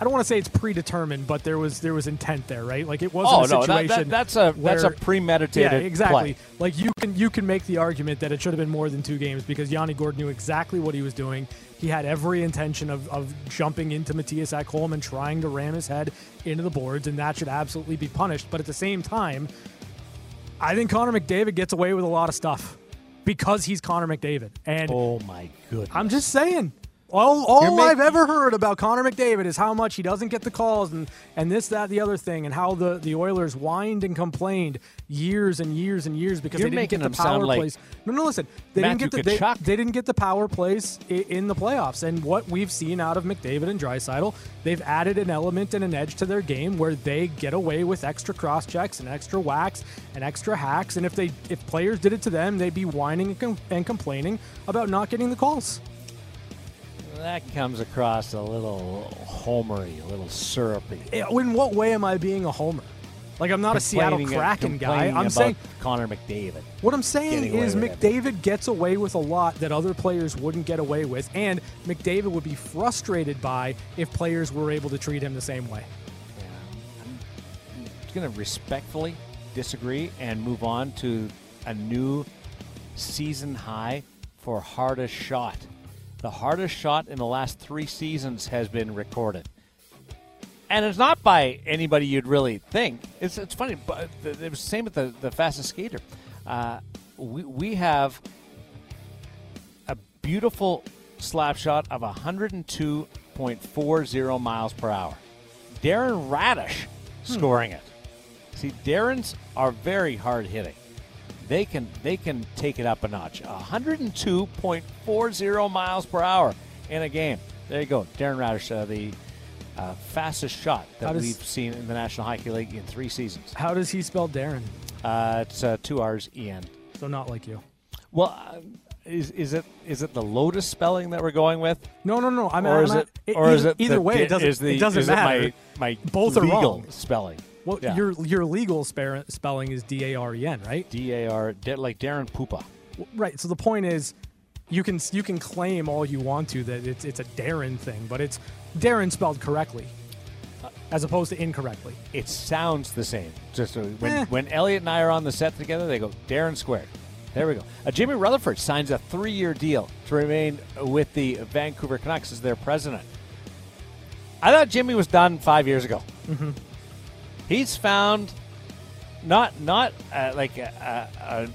I don't want to say it's predetermined, but there was there was intent there, right? Like it wasn't Oh a no, situation. that, that, that's a that's a where- premeditated yeah, exactly. play. Like you can you can make the argument that it should have been more than two games because Yanni Gourde knew exactly what he was doing. He had every intention of, of jumping into Mattias Ekholm and trying to ram his head into the boards, and that should absolutely be punished. But at the same time, I think Connor McDavid gets away with a lot of stuff because he's Connor McDavid. And Oh my goodness! I'm just saying. All, all You're I've ever heard about Connor McDavid is how much he doesn't get the calls and, and this, that, the other thing, and how the, the Oilers whined and complained years and years and years because they didn't making get the power like. No, no, listen. They Matthew didn't get the they, they didn't get the power plays in, in the playoffs. And what we've seen out of McDavid and Draisaitl, they've added an element and an edge to their game where they get away with extra cross checks and extra whacks and extra hacks. And if they if players did it to them, they'd be whining and, com- and complaining about not getting the calls. That comes across a little homery, a little syrupy. Eh, In what way am I being a homer? Like I'm not a Seattle Kraken guy. I'm saying Connor McDavid. what I'm saying is McDavid gets away with a lot that other players wouldn't get away with, and McDavid would be frustrated by if players were able to treat him the same way. I'm going to respectfully disagree and move on to a new season high for hardest shot. The hardest shot in the last three seasons has been recorded. And it's not by anybody you'd really think. It's, it's funny, but the- it was the same with the, the fastest skater. Uh, we, we have a beautiful slap shot of 102.40 miles per hour. Darren Raddysh scoring it. See, Darren's are very hard hitting. They can they can take it up a notch. 102.40 miles per hour in a game. There you go, Darren Raddysh, uh, the uh, fastest shot that does- we've seen in the National Hockey League in three seasons. How does he spell Darren? Uh, it's uh, two R's E N. So not like you. Well, uh, is is it is it the Lotus spelling that we're going with, No, no, no. I'm, or I'm is not- it or is either, it either the, way? It doesn't. is the, it doesn't matter. My, my Both are wrong. spelling. Well, yeah. your your legal spar- spelling is D A R E N, right? D A R like Daren Puppa. Right. So the point is, you can you can claim all you want to that it's it's a Darren thing, but it's Darren spelled correctly, as opposed to incorrectly. It sounds the same. Just uh, when Eh. when Elliot and I are on the set together, they go Darren squared. There we go. Uh, Jimmy Rutherford signs a three-year deal to remain with the Vancouver Canucks as their president. I thought Jimmy was done five years ago. Mm-hmm. He's found not not uh, like a, a, a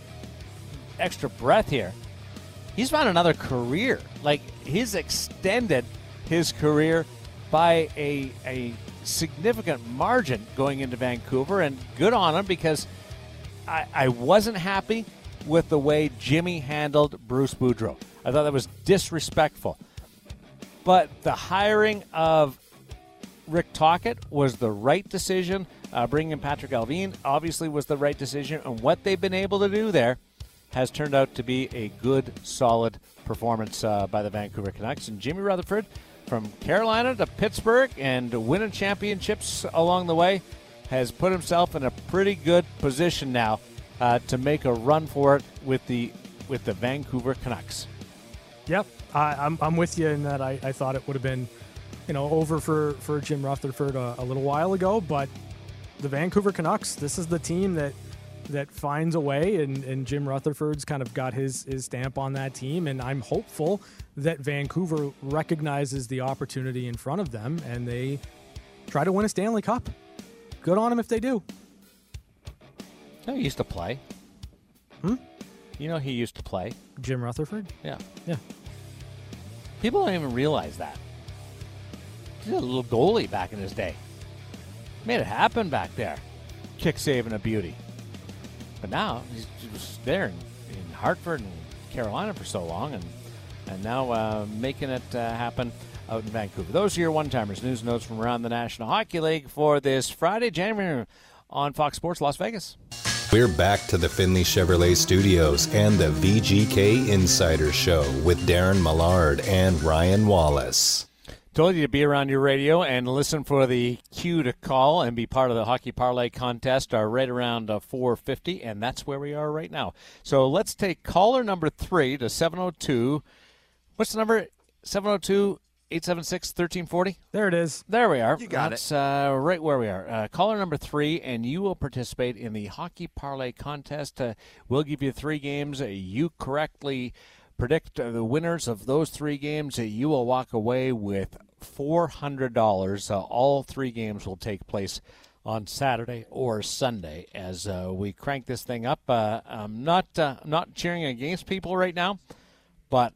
extra breath here. He's found another career. Like he's extended his career by a a significant margin going into Vancouver, and good on him because I, I wasn't happy with the way Jimmy handled Bruce Boudreau. I thought that was disrespectful. But the hiring of Rick Tocchet was the right decision. Uh, bringing in Patrik Allvin obviously was the right decision, and what they've been able to do there has turned out to be a good, solid performance uh, by the Vancouver Canucks. And Jimmy Rutherford, from Carolina to Pittsburgh and winning championships along the way, has put himself in a pretty good position now uh, to make a run for it with the with the Vancouver Canucks. Yep, I, I'm, I'm with you in that. I, I thought it would have been, you know, over for for Jim Rutherford a, a little while ago, but the Vancouver Canucks, this is the team that that finds a way, and, and Jim Rutherford's kind of got his his stamp on that team, and I'm hopeful that Vancouver recognizes the opportunity in front of them and they try to win a Stanley Cup. Good on them if they do. No, he used to play. Hmm? You know, he used to play. Jim Rutherford, Yeah. yeah. People don't even realize that. A little goalie back in his day. Made it happen back there. Kick saving a beauty. But now he's just there in, in Hartford and Carolina for so long, and and now uh, making it uh, happen out in Vancouver. Those are your one-timers. News and notes from around the National Hockey League for this Friday, January, on Fox Sports Las Vegas. We're back to the Findlay Chevrolet Studios and the VGK Insider Show with Darren Millard and Ryan Wallace. Told you to be around your radio and listen for the cue to call and be part of the Hockey Parlay contest are right around uh, 450, and that's where we are right now. So let's take caller number three to 702 What's the number? 702 876 1340? There it is. There we are. You got it. That's, uh, right where we are. Uh, caller number three, and you will participate in the Hockey Parlay contest. Uh, we'll give you three games. Uh, you correctly predict the winners of those three games. You will walk away with $400. Uh, all three games will take place on Saturday or Sunday as uh, we crank this thing up. Uh, I'm not uh, not cheering against people right now, but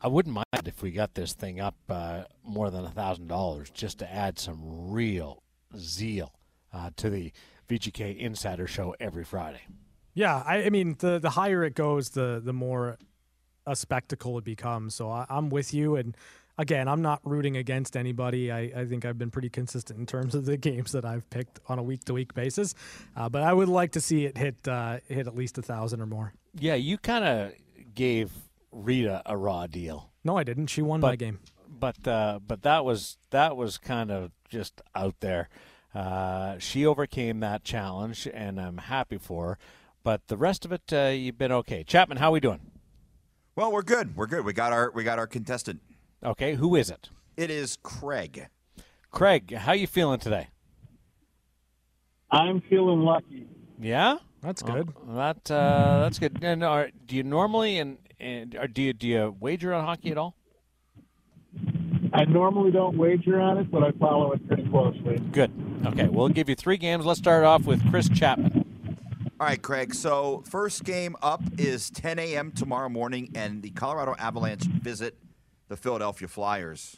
I wouldn't mind if we got this thing up uh, more than thousand dollars just to add some real zeal uh, to the VGK Insider Show every Friday. Yeah, I, I mean, the the higher it goes, the the more a spectacle it becomes. So I, I'm with you, and again, I'm not rooting against anybody. I, I think I've been pretty consistent in terms of the *laughs* games that I've picked on a week to week basis. Uh, but I would like to see it hit uh, hit at least a thousand or more. Yeah, you kind of gave Rita a raw deal, No, I didn't. She won my But- game. but uh, but that was that was kind of just out there. Uh, she overcame that challenge, and I'm happy for her. But the rest of it, uh, you've been okay. Chapman, how are we doing? Well, we're good. We're good. We got our we got our contestant. Okay, who is it? It is Craig. Craig, how you feeling today? I'm feeling lucky. Yeah, That's good. Oh, that uh, that's good. And are, do you normally and, and or do you do you wager on hockey at all? I normally don't wager on it, but I follow it pretty closely. Good. Okay, we'll give you three games. Let's start off with Chris Chapman. All right, Craig. So first game up is 10 a.m. tomorrow morning, and the Colorado Avalanche visit the Philadelphia Flyers.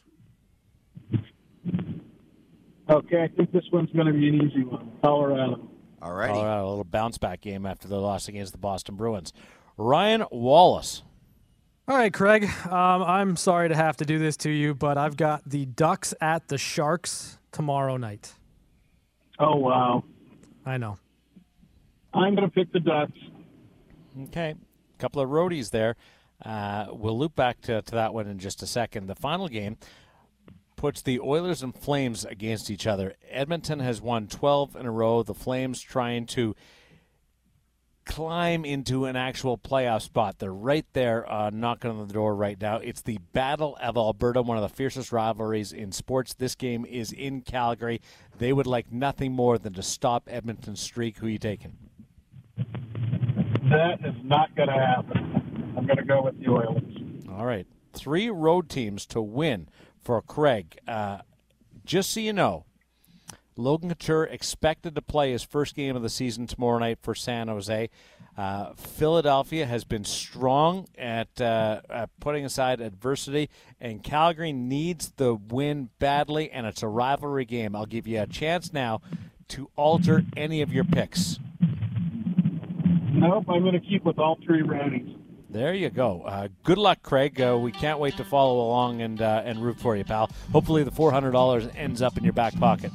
Okay, I think this one's going to be an easy one. Colorado. All righty. Colorado, a little bounce back game after the loss against the Boston Bruins. Ryan Wallace. All right, Craig. Um, I'm sorry to have to do this to you, but I've got the Ducks at the Sharks tomorrow night. Oh, wow. I know. I'm going to pick the Ducks. Okay, a couple of roadies there. Uh, we'll loop back to, to that one in just a second. The final game puts the Oilers and Flames against each other. Edmonton has won 12 in a row. The Flames trying to climb into an actual playoff spot. They're right there, uh, knocking on the door right now. It's the Battle of Alberta, one of the fiercest rivalries in sports. This game is in Calgary. They would like nothing more than to stop Edmonton's streak. Who are you taking? That is not going to happen. I'm going to go with the Oilers. All right. Three road teams to win for Craig. Uh, just so you know, Logan Couture expected to play his first game of the season tomorrow night for San Jose. Uh, Philadelphia has been strong at, uh, at putting aside adversity, and Calgary needs the win badly, and it's a rivalry game. I'll give you a chance now to alter any of your picks. Nope, I'm going to keep with all three roadies. There you go. Uh, good luck, Craig. Uh, we can't wait to follow along and uh, and root for you, pal. Hopefully, the four hundred dollars ends up in your back pocket.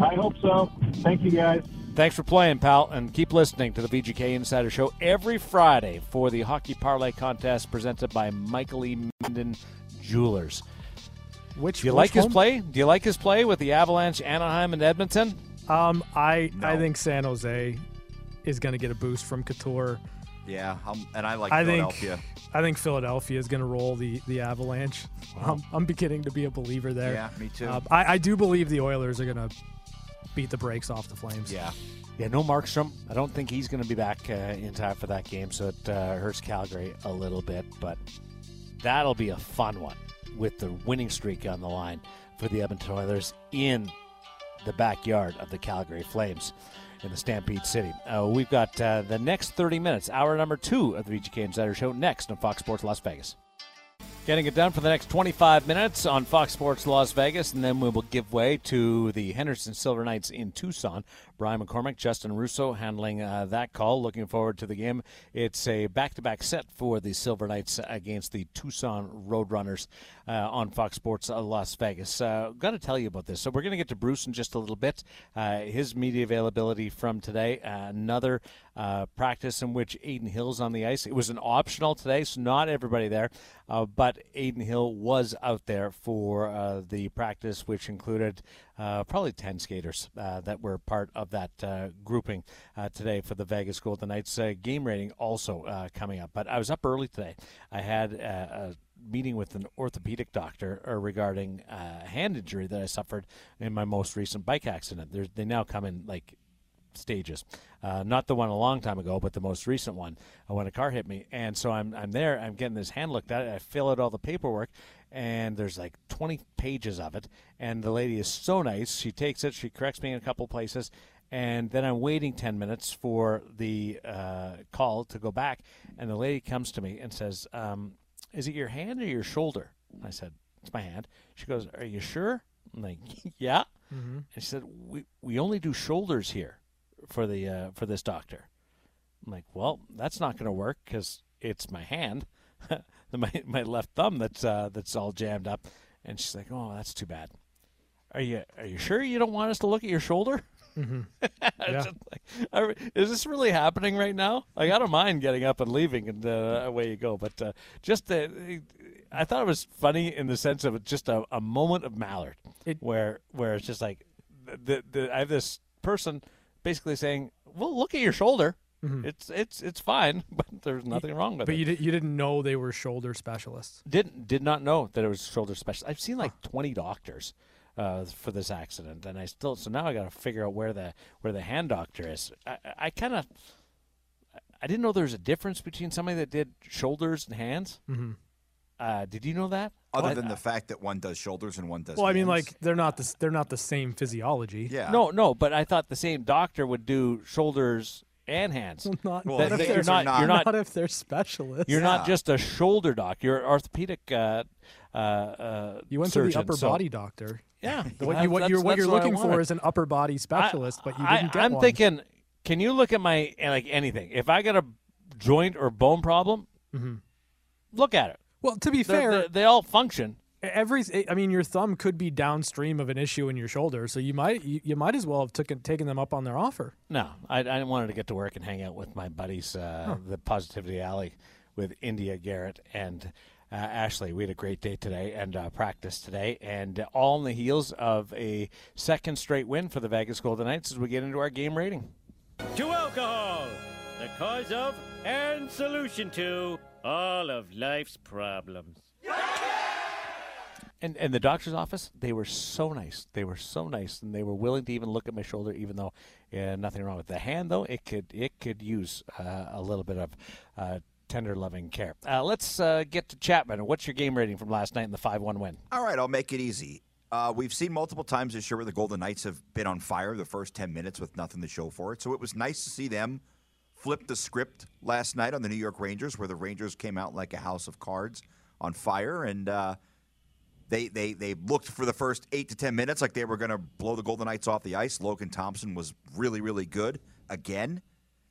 I hope so. Thank you, guys. Thanks for playing, pal, and keep listening to the VGK Insider Show every Friday for the Hockey Parlay Contest presented by Michael E. Minden Jewelers. Which Do you which like his play? Do you like his play with the Avalanche, Anaheim, and Edmonton? Um, I I think San Jose is going to get a boost from Couture. Yeah, um, and I like I think Philadelphia. I think Philadelphia is going to roll the the Avalanche. I'm, I'm beginning to be a believer there. Yeah, me too. Um, I, I do believe the Oilers are going to beat the brakes off the Flames. yeah. Yeah, no Markstrom. I don't think he's going to be back uh, in time for that game, so it uh, hurts Calgary a little bit. But that'll be a fun one with the winning streak on the line for the Edmonton Oilers in the backyard of the Calgary Flames in the Stampede City. Uh, we've got uh, the next 30 minutes, hour number two of the VGK Insider Show, next on Fox Sports Las Vegas. Getting it done for the next 25 minutes on Fox Sports Las Vegas, and then we will give way to the Henderson Silver Knights in Tucson. Brian McCormick, Justin Russo handling uh, that call. Looking forward to the game. It's a back to back set for the Silver Knights against the Tucson Roadrunners uh, on Fox Sports uh, Las Vegas. Uh, Got to tell you about this. So, we're going to get to Bruce in just a little bit. Uh, his media availability from today. Uh, another practice in which Adin Hill's on the ice. It was an optional today, so not everybody there, but Adin Hill was out there for the practice, which included uh, probably 10 skaters uh, that were part of that uh, grouping today for the Vegas Golden Knights. game rating also coming up. But I was up early today. I had a meeting with an orthopedic doctor regarding a hand injury that I suffered in my most recent bike accident. They're, they now come in like stages. Uh, not the one a long time ago, but the most recent one uh, when a car hit me. And so I'm, I'm there, I'm getting this hand looked at. I fill out all the paperwork, and there's like 20 pages of it. And the lady is so nice. She takes it, she corrects me in a couple places. And then I'm waiting 10 minutes for the uh, call to go back. And the lady comes to me and says, um, Is it your hand or your shoulder? I said, It's my hand. She goes, Are you sure? I'm like, *laughs* Yeah. Mm-hmm. And she said, we, we only do shoulders here for the uh, for this doctor. I'm like, well, that's not going to work because it's my hand, *laughs* *laughs* my my left thumb that's uh, that's all jammed up. And she's like, oh, that's too bad. Are you are you sure you don't want us to look at your shoulder? Mm-hmm. *laughs* Yeah. like, is this really happening right now? Like, I don't mind getting up and leaving, and uh, away you go. But uh, just the, I thought it was funny in the sense of just a, a moment of Mallard, it, where where it's just like, the, the, I have this person basically saying, "Well, look at your shoulder. Mm-hmm. It's it's it's fine, *laughs* but there's nothing wrong with but it." But you did, you didn't know they were shoulder specialists. Didn't did not know that it was shoulder specialist. I've seen like huh. 20 doctors uh, for this accident, and I still so now I got to figure out where the where the hand doctor is. I, I kind of I didn't know there was a difference between somebody that did shoulders and hands. Mm-hmm. Uh, did you know that? Other than the fact that one does shoulders and one does. Well, hands. I mean, like they're not the they're not the same physiology. Yeah. No, no, but I thought the same doctor would do shoulders and hands. Well, not, well, not if they're not, not, You're not, not if they're specialists. You're yeah. not just a shoulder doc. You're an orthopedic. Uh, uh, uh, you went surgeon, to the upper so. body doctor. Yeah. what, you, what you're what you're looking for is an upper body specialist, I, but you didn't I, get I'm one. thinking, can you look at my like anything? If I got a joint or bone problem, mm-hmm. look at it. Well, to be they're, fair, they're, they all function. Every, I mean, your thumb could be downstream of an issue in your shoulder, so you might you, you might as well have taken taken them up on their offer. No, I, I wanted to get to work and hang out with my buddies, uh, huh. the Positivity Alley, with India Garrett and uh, Ashley. We had a great day today and uh, practice today, and all on the heels of a second straight win for the Vegas Golden Knights as we get into our game rating. To alcohol, the cause of and solution to all of life's problems. And and the doctor's office, they were so nice. They were so nice, and they were willing to even look at my shoulder, even though uh, nothing wrong with the hand. Though it could it could use uh, a little bit of uh, tender, loving care. Uh, let's uh, get to Chapman. What's your game rating from last night in the five one win? All right, I'll make it easy. Uh, we've seen multiple times this year where the Golden Knights have been on fire the first ten minutes with nothing to show for it. So it was nice to see them flip the script last night on the New York Rangers, where the Rangers came out like a house of cards on fire, and they they they looked for the first eight to ten minutes like they were going to blow the Golden Knights off the ice. Logan Thompson was really really good again.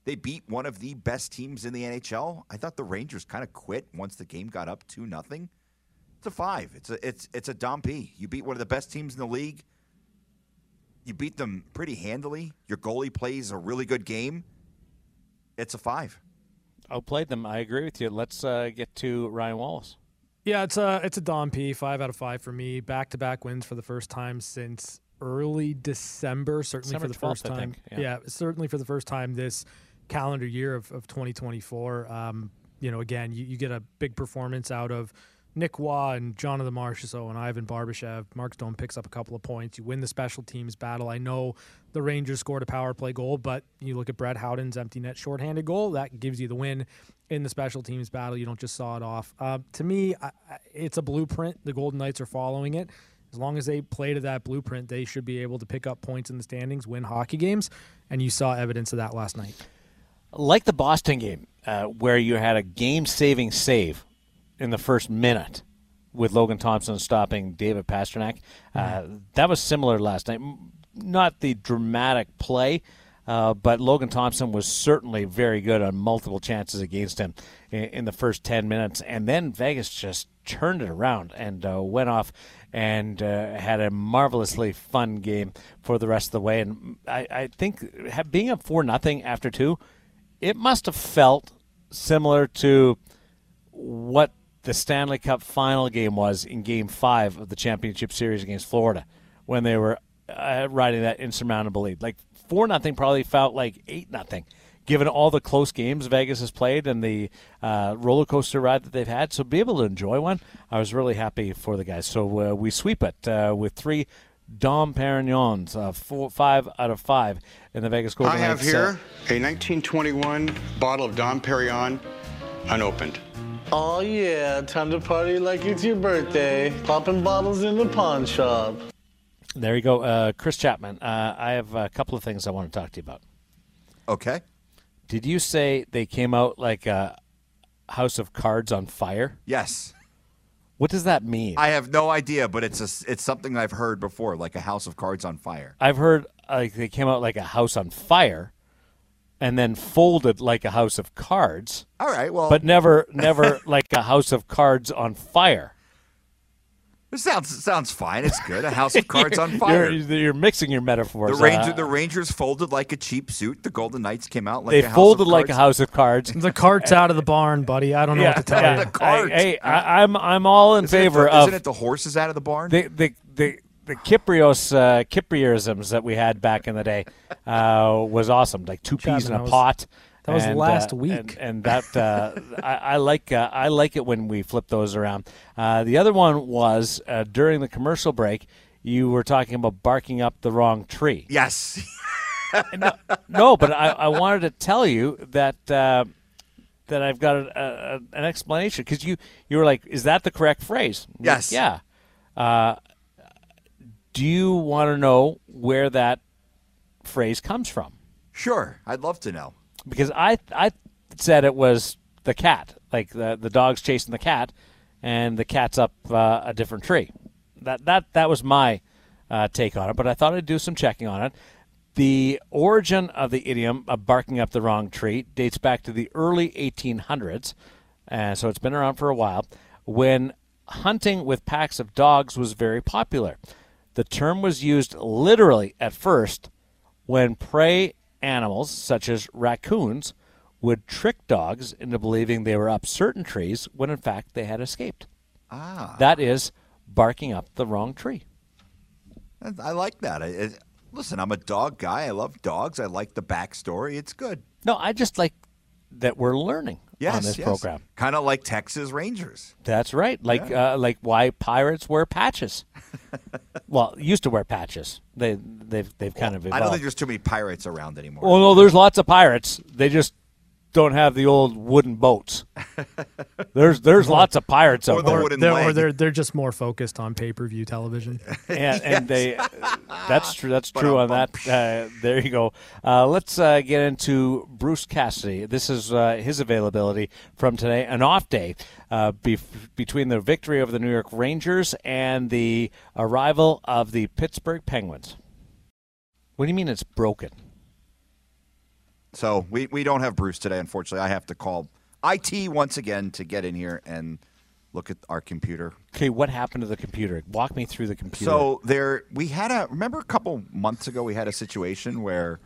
They beat one of the best teams in the NHL. I thought the Rangers kind of quit once the game got up two nothing. It's a five. It's a it's it's a Domp. You beat one of the best teams in the league. You beat them pretty handily. Your goalie plays a really good game it's a five. I Outplayed them. I agree with you. Let's uh, get to Ryan Wallace. Yeah, it's a it's a Dom P. Five out of five for me. Back to back wins for the first time since early December. Certainly December for the 12th, first time. Yeah. yeah. certainly for the first time this calendar year of, of 2024. Um, you know, again, you, you get a big performance out of Nick Roy and John of the Jonathan Marchessault and Ivan Barbashev. Mark Stone picks up a couple of points. You win the special teams battle. I know the Rangers scored a power play goal, but you look at Brett Howden's empty net shorthanded goal. That gives you the win in the special teams battle. You don't just saw it off. Uh, to me, I, it's a blueprint. The Golden Knights are following it. As long as they play to that blueprint, they should be able to pick up points in the standings, win hockey games, and you saw evidence of that last night. Like the Boston game, uh, where you had a game-saving save in the first minute with Logan Thompson stopping David Pastrnak. Uh, that was similar last night. Not the dramatic play, uh, but Logan Thompson was certainly very good on multiple chances against him in, in the first 10 minutes. And then Vegas just turned it around and uh, went off and uh, had a marvelously fun game for the rest of the way. And I, I think being up 4 nothing after two it must have felt similar to what the Stanley Cup final game was in Game Five of the championship series against Florida when they were uh, riding that insurmountable lead. Like four nothing probably felt like eight nothing, given all the close games Vegas has played and the uh, roller coaster ride that they've had. So be able to enjoy one, I was really happy for the guys. So uh, we sweep it uh, with three Dom Perignons, uh, four, five out of five in the Vegas Golden I have uh, here a 1921 bottle of Dom Perignon, unopened. Oh yeah, time to party like it's your birthday. Popping bottles in the pawn shop. There you go, uh, Chris Chapman. Uh, I have a couple of things I want to talk to you about. Okay. Did you say they came out like a house of cards on fire? Yes. What does that mean? I have no idea, but it's a, it's something I've heard before, like a house of cards on fire. I've heard like they came out like a house on fire, and then folded like a house of cards, All right. Well, but never, never *laughs* like a house of cards on fire. it sounds it sounds fine. It's good. A house of *laughs* cards on fire. You're, you're mixing your metaphors. The Ranger, Uh, the Rangers folded like a cheap suit. The Golden Knights came out like they a house folded of like a house of cards. The cart's out of the barn, buddy. I don't know what to tell yeah. you. The cart. I, hey, I, I'm I'm all in Isn't it favor the, of Isn't it the horses out of the barn? They, the the, the Kyprios uh, Kyprioisms that we had back in the day uh, was awesome. Like two peas Chapman, in a that was- pot. that was and, last uh, week. and, and that uh, I, I like uh, I like it when we flip those around. Uh, the other one was uh, during the commercial break. You were talking about barking up the wrong tree. yes. *laughs* No, but I, I wanted to tell you that uh, that I've got a, a, an explanation because you you were like, "Is that the correct phrase?" I'm like, Yes. yeah. Do you want to know where that phrase comes from? sure. I'd love to know. Because I I said it was the cat, like the the dog's chasing the cat, and the cat's up uh, a different tree. That that that was my uh, take on it. But I thought I'd do some checking on it. The origin of the idiom of barking up the wrong tree dates back to the early 1800s, and so it's been around for a while. When hunting with packs of dogs was very popular, the term was used literally at first when prey animals, such as raccoons, would trick dogs into believing they were up certain trees when in fact they had escaped. Ah, That is barking up the wrong tree. I like that. I, it, listen, I'm a dog guy. I love dogs. I like the backstory. It's good. No, I just like that we're learning Yes, on this yes. program. Kind of like Texas Rangers. That's right. Like uh, like why pirates wear patches. *laughs* well, used to wear patches. They they've they've kind of I don't think there's too many pirates around anymore. well, no, there's lots of pirates. They just don't have the old wooden boats. there's there's lots of pirates Or out the there. wooden They're, or leg. they're they're just more focused on pay per view television. *laughs* and, and they that's true that's true on that uh, there you go uh, let's uh, get into bruce cassidy this is uh, his availability from today an off day uh, bef- between the victory over the new york rangers and the arrival of the pittsburgh penguins what do you mean it's broken So we, we don't have Bruce today, unfortunately. I have to call IT once again to get in here and look at our computer. okay what happened to the computer walk me through the computer So there, we had a remember a couple months ago we had a situation where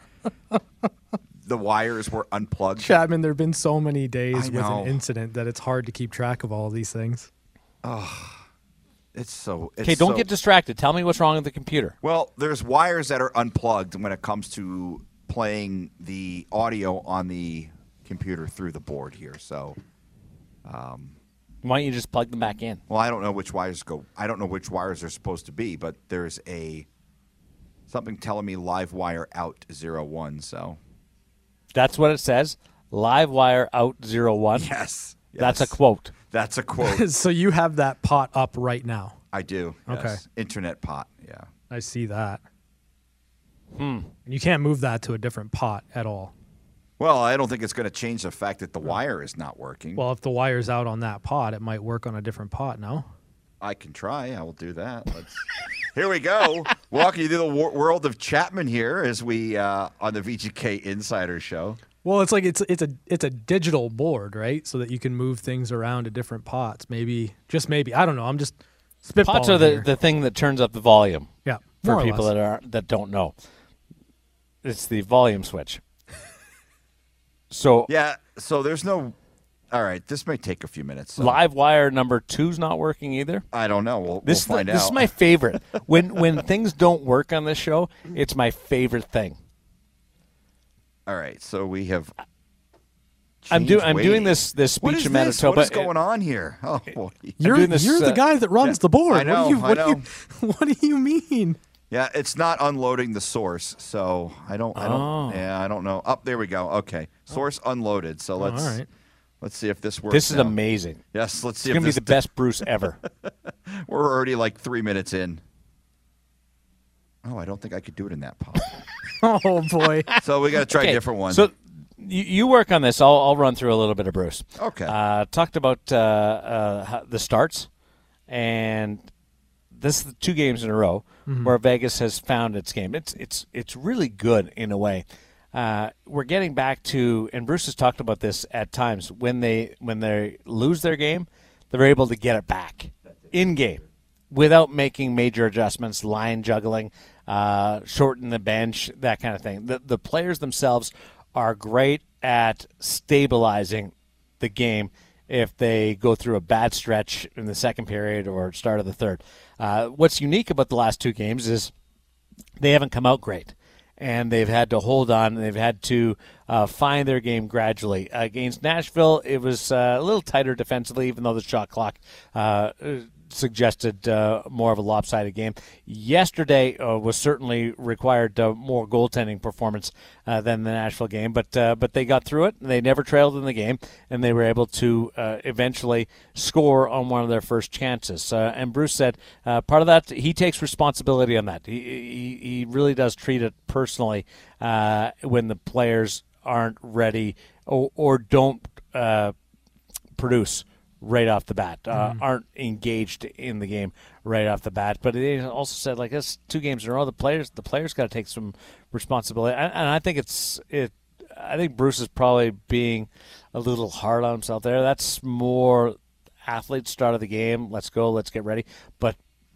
*laughs* the wires were unplugged. Chapman, there have been so many days with an incident that it's hard to keep track of all of these things. It's so it's okay don't so- get distracted tell me what's wrong with the computer Well, there's wires that are unplugged when it comes to playing the audio on the computer through the board here. So, um, why don't you just plug them back in well, I don't know which wires go. I don't know which wires are supposed to be, but there's a something telling me live wire out zero one. So that's what it says live wire out zero one *laughs* yes, that's a quote That's a *laughs* quote. so you have that pot up right now. I do. Okay. Internet pot. Yeah. I see that. Hmm. You can't move that to a different pot at all. Well, I don't think it's going to change the fact that the wire is not working. Well, if the wire's out on that pot, it might work on a different pot. No. I can try. I will do that. Let's. *laughs* here we go. Walking you through the wor- world of Chapman here as we uh, on the VGK Insider Show. Well, it's like it's it's a it's a digital board, right? So that you can move things around to different pots. Maybe just maybe I don't know. I'm just spitballing Pots are the, here. the thing that turns up the volume yeah for people less. that are that don't know. It's the volume switch. *laughs* So Yeah. So there's no. All right. This may take a few minutes. so live wire number two's not working either. I don't know. We'll, This, we'll find this out. is my *laughs* favorite. when when things don't work on this show, it's my favorite thing. All right. So we have. I'm doing I'm doing this this What speech is in this? Manitoba. What is going on here? Oh *laughs* boy. You're, this, you're uh, the guy that runs the board. I know, What do you, I what Do know. you, what do you mean? Yeah, it's not unloading the source, so I don't. I don't. Oh. Yeah, I don't know. Up there we go. Okay, source unloaded. So let's all right. let's see if this works. This is now. amazing. Yes, let's see It's if gonna be this. the best Bruce ever. *laughs* *laughs* We're already like three minutes in. Oh, I don't think I could do it in that pop. *laughs* Oh boy. so we got to try Okay, a different one. So you, you work on this. I'll, I'll run through a little bit of Bruce. Okay. Uh, talked about uh, uh, the starts, and this is the two games in a row where Vegas has found its game. It's it's it's really good in a way. Uh, we're getting back to, and Bruce has talked about this at times when they when they lose their game, they're able to get it back in game without making major adjustments, line juggling, uh, shorten the bench, that kind of thing. The, the players themselves are great at stabilizing the game if they go through a bad stretch in the second period or start of the third. Uh, what's unique about the last two games is they haven't come out great. And they've had to hold on. They've had to uh, find their game gradually. against Nashville, it was uh, a little tighter defensively, even though the shot clock uh, suggested uh, more of a lopsided game. Yesterday uh, was certainly required uh, more goaltending performance uh, than the Nashville game, but uh, but they got through it. They never trailed in the game, and they were able to uh, eventually score on one of their first chances. And Bruce said part of that he takes responsibility on that. He he, he really does treat it personally when the players aren't ready or, or don't produce right off the bat, uh, aren't engaged in the game right off the bat. But they also said, like this, two games in a row, the players the players got to take some responsibility, and, and I think it's it. I think Bruce is probably being a little hard on himself there. That's more athletes start of the game. Let's go. Let's get ready. But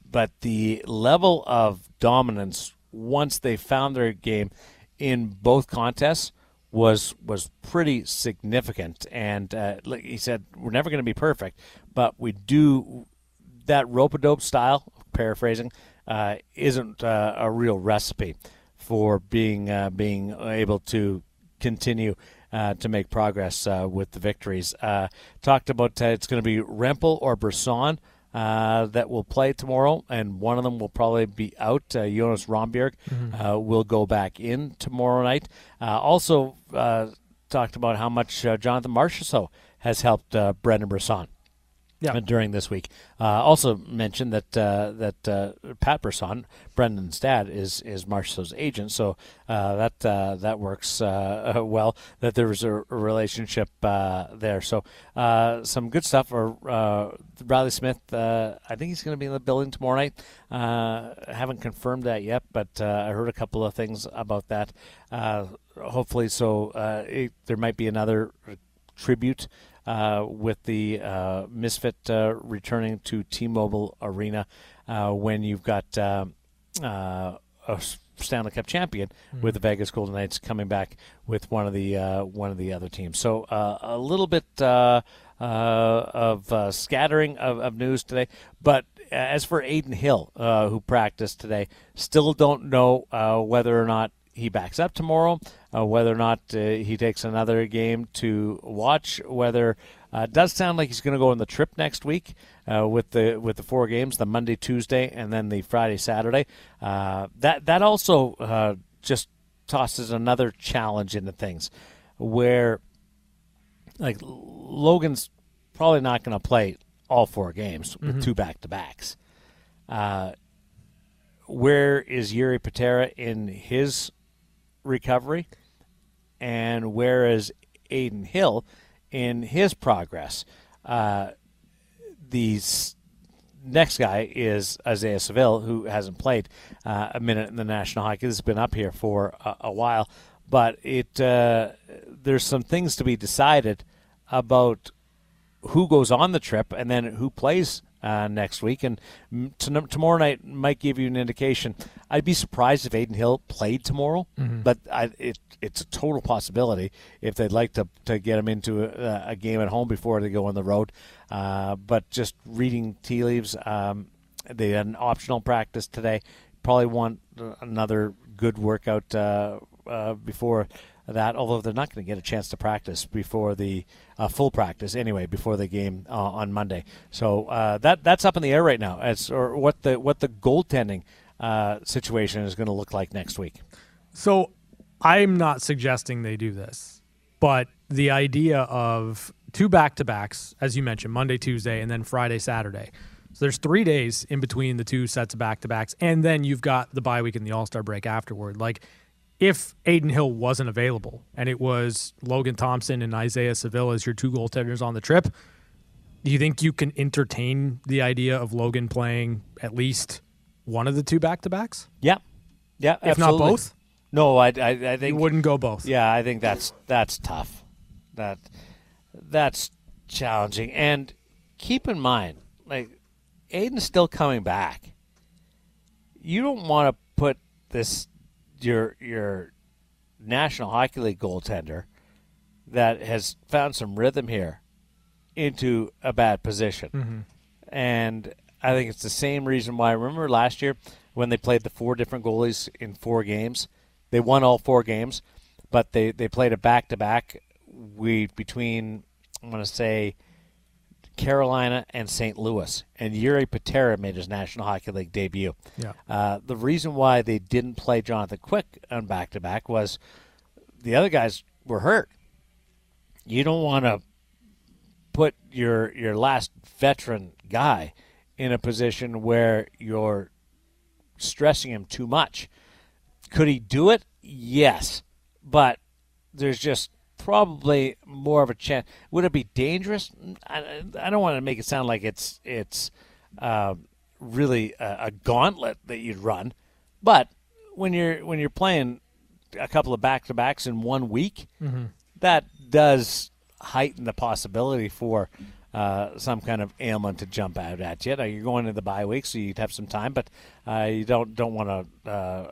but the level of dominance once they found their game in both contests was was pretty significant. And uh, he said, we're never going to be perfect, but we do that rope a dope style. Paraphrasing uh, isn't uh, a real recipe for being uh, being able to continue. Uh, to make progress uh, with the victories. Uh, talked about it's going to be Rempal or Brisson uh, that will play tomorrow, and one of them will probably be out. Uh, Jonas Rondbjerg uh, will go back in tomorrow night. Uh, also uh, talked about how much uh, Jonathan Marchessault has helped uh, Brendan Brisson. Yeah. uh, during this week. Uh, also mentioned that uh, that uh, Pat Brisson, Brendan's dad, is is Marchessault's agent, so uh, that uh, that works well. That there was a, relationship there. So some good stuff. Or Reilly Smith, I think he's going to be in the building tomorrow night. Haven't confirmed that yet, but I heard a couple of things about that. Hopefully, so it, there might be another tribute uh, with the uh, Misfit uh, returning to T-Mobile Arena uh, when you've got uh, a Stanley Cup champion with the Vegas Golden Knights coming back with one of the uh, one of the other teams. So uh, a little bit uh, uh, of uh, scattering of, of news today, but. As for Adin Hill, uh, who practiced today, still don't know uh, whether or not he backs up tomorrow, uh, whether or not uh, he takes another game to watch, whether uh, it does sound like he's going to go on the trip next week uh, with the with the four games, the Monday, Tuesday, and then the Friday, Saturday. Uh, that that also uh, just tosses another challenge into things, where like Logan's probably not going to play all four games with two back to backs. Uh, where is Jiri Patera in his recovery, and where is Adin Hill in his progress? Uh, the next guy is Isaiah Saville, who hasn't played uh, a minute in the National Hockey. This has been up here for a, a while, but it uh, there's some things to be decided about who goes on the trip and then who plays uh, uh, next week. And t- tomorrow night might give you an indication. I'd be surprised if Adin Hill played tomorrow, mm-hmm. but I, it, it's a total possibility if they'd like to, to get him into a, a game at home before they go on the road. Uh, but just reading tea leaves, um, they had an optional practice today. Probably want another good workout uh, uh, before that, although they're not going to get a chance to practice before the uh, full practice anyway, before the game uh, on Monday. So uh, that that's up in the air right now as or what the what the goaltending uh, situation is going to look like next week. So I'm not suggesting they do this, but the idea of two back to backs, as you mentioned, Monday, Tuesday, and then Friday, Saturday. So there's three days in between the two sets of back to backs, and then you've got the bye week and the All Star break afterward. Like if Adin Hill wasn't available and it was Logan Thompson and Isaiah Saville as your two goaltenders on the trip, do you think you can entertain the idea of Logan playing at least one of the two back to backs? Yeah, yeah. If absolutely. not both. No, I, I, I think you wouldn't go both. Yeah, I think that's that's tough. That that's challenging. And keep in mind, like Adin's still coming back. You don't want to put this your your National Hockey League goaltender that has found some rhythm here into a bad position. Mm-hmm. And I think it's the same reason why. Remember last year when they played the four different goalies in four games? They won all four games, but they, they played a back to back. We between I'm going to say Carolina and St. Louis, and Jiri Patera made his National Hockey League debut. Yeah. Uh, the reason why they didn't play Jonathan Quick on back to back was the other guys were hurt. You don't want to put your your last veteran guy in a position where you're stressing him too much. Could he do it? Yes, but there's just probably more of a chance. Would it be dangerous? I, I don't want to make it sound like it's it's uh, really a, a, gauntlet that you'd run, but when you're when you're playing a couple of back to backs in one week, mm-hmm. that does heighten the possibility for. Uh, some kind of ailment to jump out at you. Now, you're going into the bye week, so you'd have some time, but uh, you don't don't want to uh,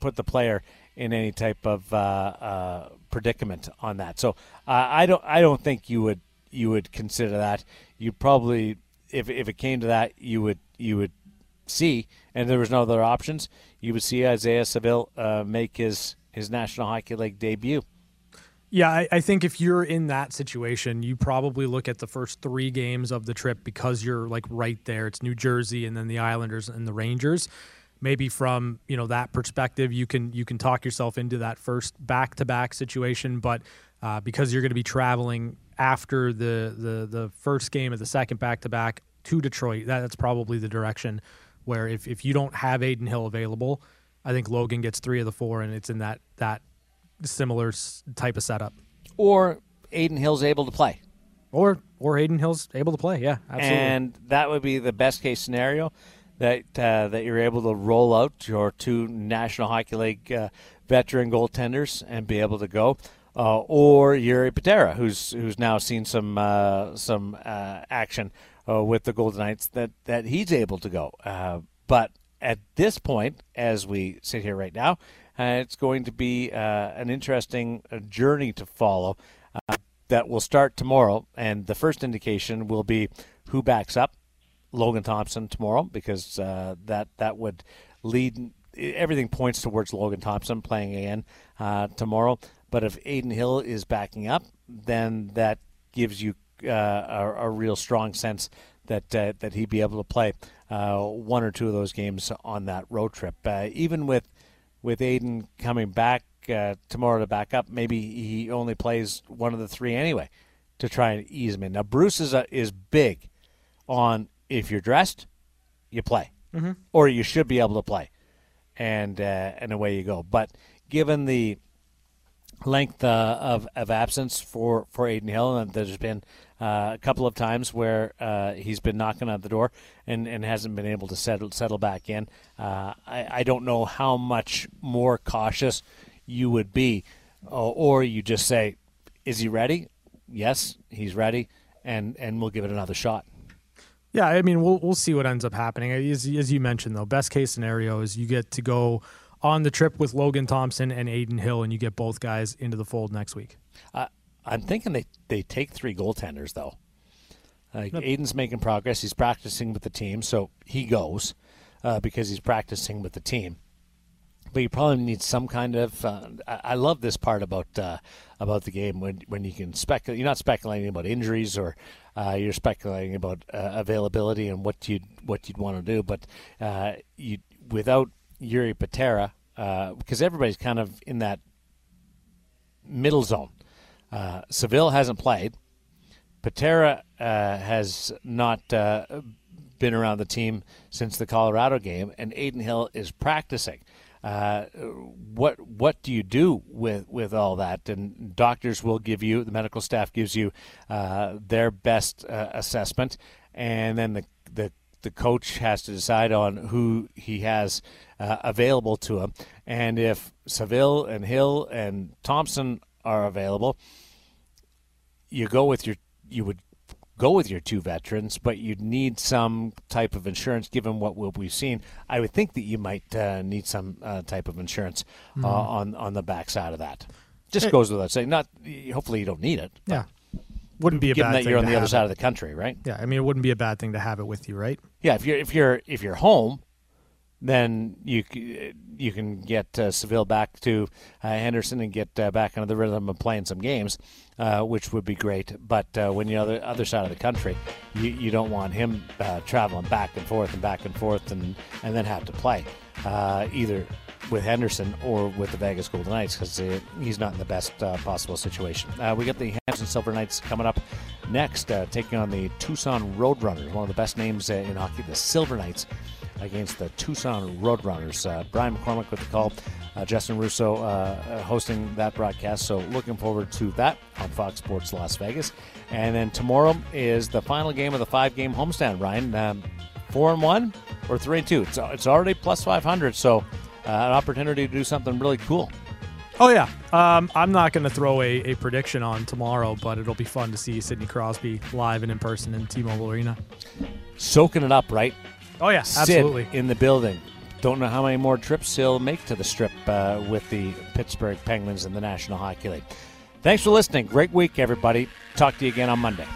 put the player in any type of uh, uh, predicament on that. So uh, I don't I don't think you would you would consider that. You probably if if it came to that you would you would see and there was no other options. You would see Isaiah Saville uh, make his his National Hockey League debut. Yeah, I, I, think if you're in that situation, you probably look at the first three games of the trip because you're like right there. It's New Jersey and then the Islanders and the Rangers maybe from you know that perspective you can you can talk yourself into that first back to back situation. But uh, because you're going to be traveling after the, the the first game of the second back to back to Detroit that, that's probably the direction where if, if you don't have Adin Hill available I think Logan gets three of the four and it's in that that similar type of setup. Or Adin Hill's able to play. Or or Adin Hill's able to play yeah absolutely. And that would be the best case scenario that uh, that you're able to roll out your two National Hockey League uh, veteran goaltenders and be able to go, uh, or Jiri Patera, who's who's now seen some uh, some uh, action uh, with the Golden Knights, that that he's able to go. but at this point, as we sit here right now, it's going to be an interesting journey to follow. that will start tomorrow, and the first indication will be who backs up Logan Thompson tomorrow because uh, that that would lead. Everything points towards Logan Thompson playing again uh, tomorrow. But if Adin Hill is backing up, then that gives you uh, a, a, real strong sense that uh, that he'd be able to play uh, one or two of those games on that road trip. Uh, even with with Adin coming back tomorrow to back up, maybe he only plays one of the three anyway to try and ease him in. Now Bruce is a, is big on if you're dressed, you play, mm-hmm. or you should be able to play, and uh, and away you go. But given the length uh, of, of absence for, for Adin Hill, and there's been uh, a couple of times where uh, he's been knocking on the door and, and hasn't been able to settle settle back in. Uh, I, I don't know how much more cautious you would be, or you just say, "Is he ready?" Yes, he's ready, and and we'll give it another shot. Yeah, I mean, we'll we'll see what ends up happening. As, as you mentioned, though, best case scenario is you get to go on the trip with Logan Thompson and Adin Hill, and you get both guys into the fold next week. Uh, I'm thinking they they take three goaltenders though. Like Adin's making progress. He's practicing with the team, so he goes uh, because he's practicing with the team. But you probably need some kind of. Uh, I, love this part about uh, about the game when when you can speculate. You're not speculating about injuries or uh, you're speculating about uh, availability and what you what you'd want to do. But uh, you without Jiri Patera, because everybody's kind of in that middle zone. Saville hasn't played. Patera uh, has not uh, been around the team since the Colorado game, and Adin Hill is practicing. Uh, what what do you do with with all that? And doctors will give you the medical staff gives you uh, their best uh, assessment, and then the the the coach has to decide on who he has uh, available to him. And if Saville and Hill and Thompson are available, you go with your you would go with your two veterans, but you'd need some type of insurance given what we've seen. I would think that you might uh, need some uh, type of insurance mm. uh, hmm. on on the backside of that. Just it, goes without saying. Not hopefully you don't need it. Yeah, wouldn't be a given bad that you're on the other it. side of the country, right? Yeah, I mean it wouldn't be a bad thing to have it with you, right? Yeah, if you're if you're if you're home then you you can get uh, Saville back to uh, Henderson and get uh, back into the rhythm of playing some games, uh, which would be great. But uh, when you're on the other side of the country, you, you don't want him uh, traveling back and forth and back and forth and, and then have to play either with Henderson or with the Vegas Golden Knights because he's not in the best possible situation. we got the Hamilton Silver Knights coming up next, taking on the Tucson Roadrunners, one of the best names in hockey, the Silver Knights against the Tucson Roadrunners. Uh, Brian McCormick with the call. Uh, Justin Russo uh, uh, hosting that broadcast. So looking forward to that on Fox Sports Las Vegas. And then tomorrow is the final game of the five-game homestand. Ryan, um, four and one or three and two. It's it's already plus five hundred. So uh, an opportunity to do something really cool. Oh yeah, um, I'm not going to throw a, a prediction on tomorrow, but it'll be fun to see Sidney Crosby live and in person in T-Mobile Arena. Soaking it up, right? Oh yeah, absolutely. in the building. Don't know how many more trips he'll make to the strip uh, with the Pittsburgh Penguins in the National Hockey League. Thanks for listening. Great week, everybody. Talk to you again on Monday.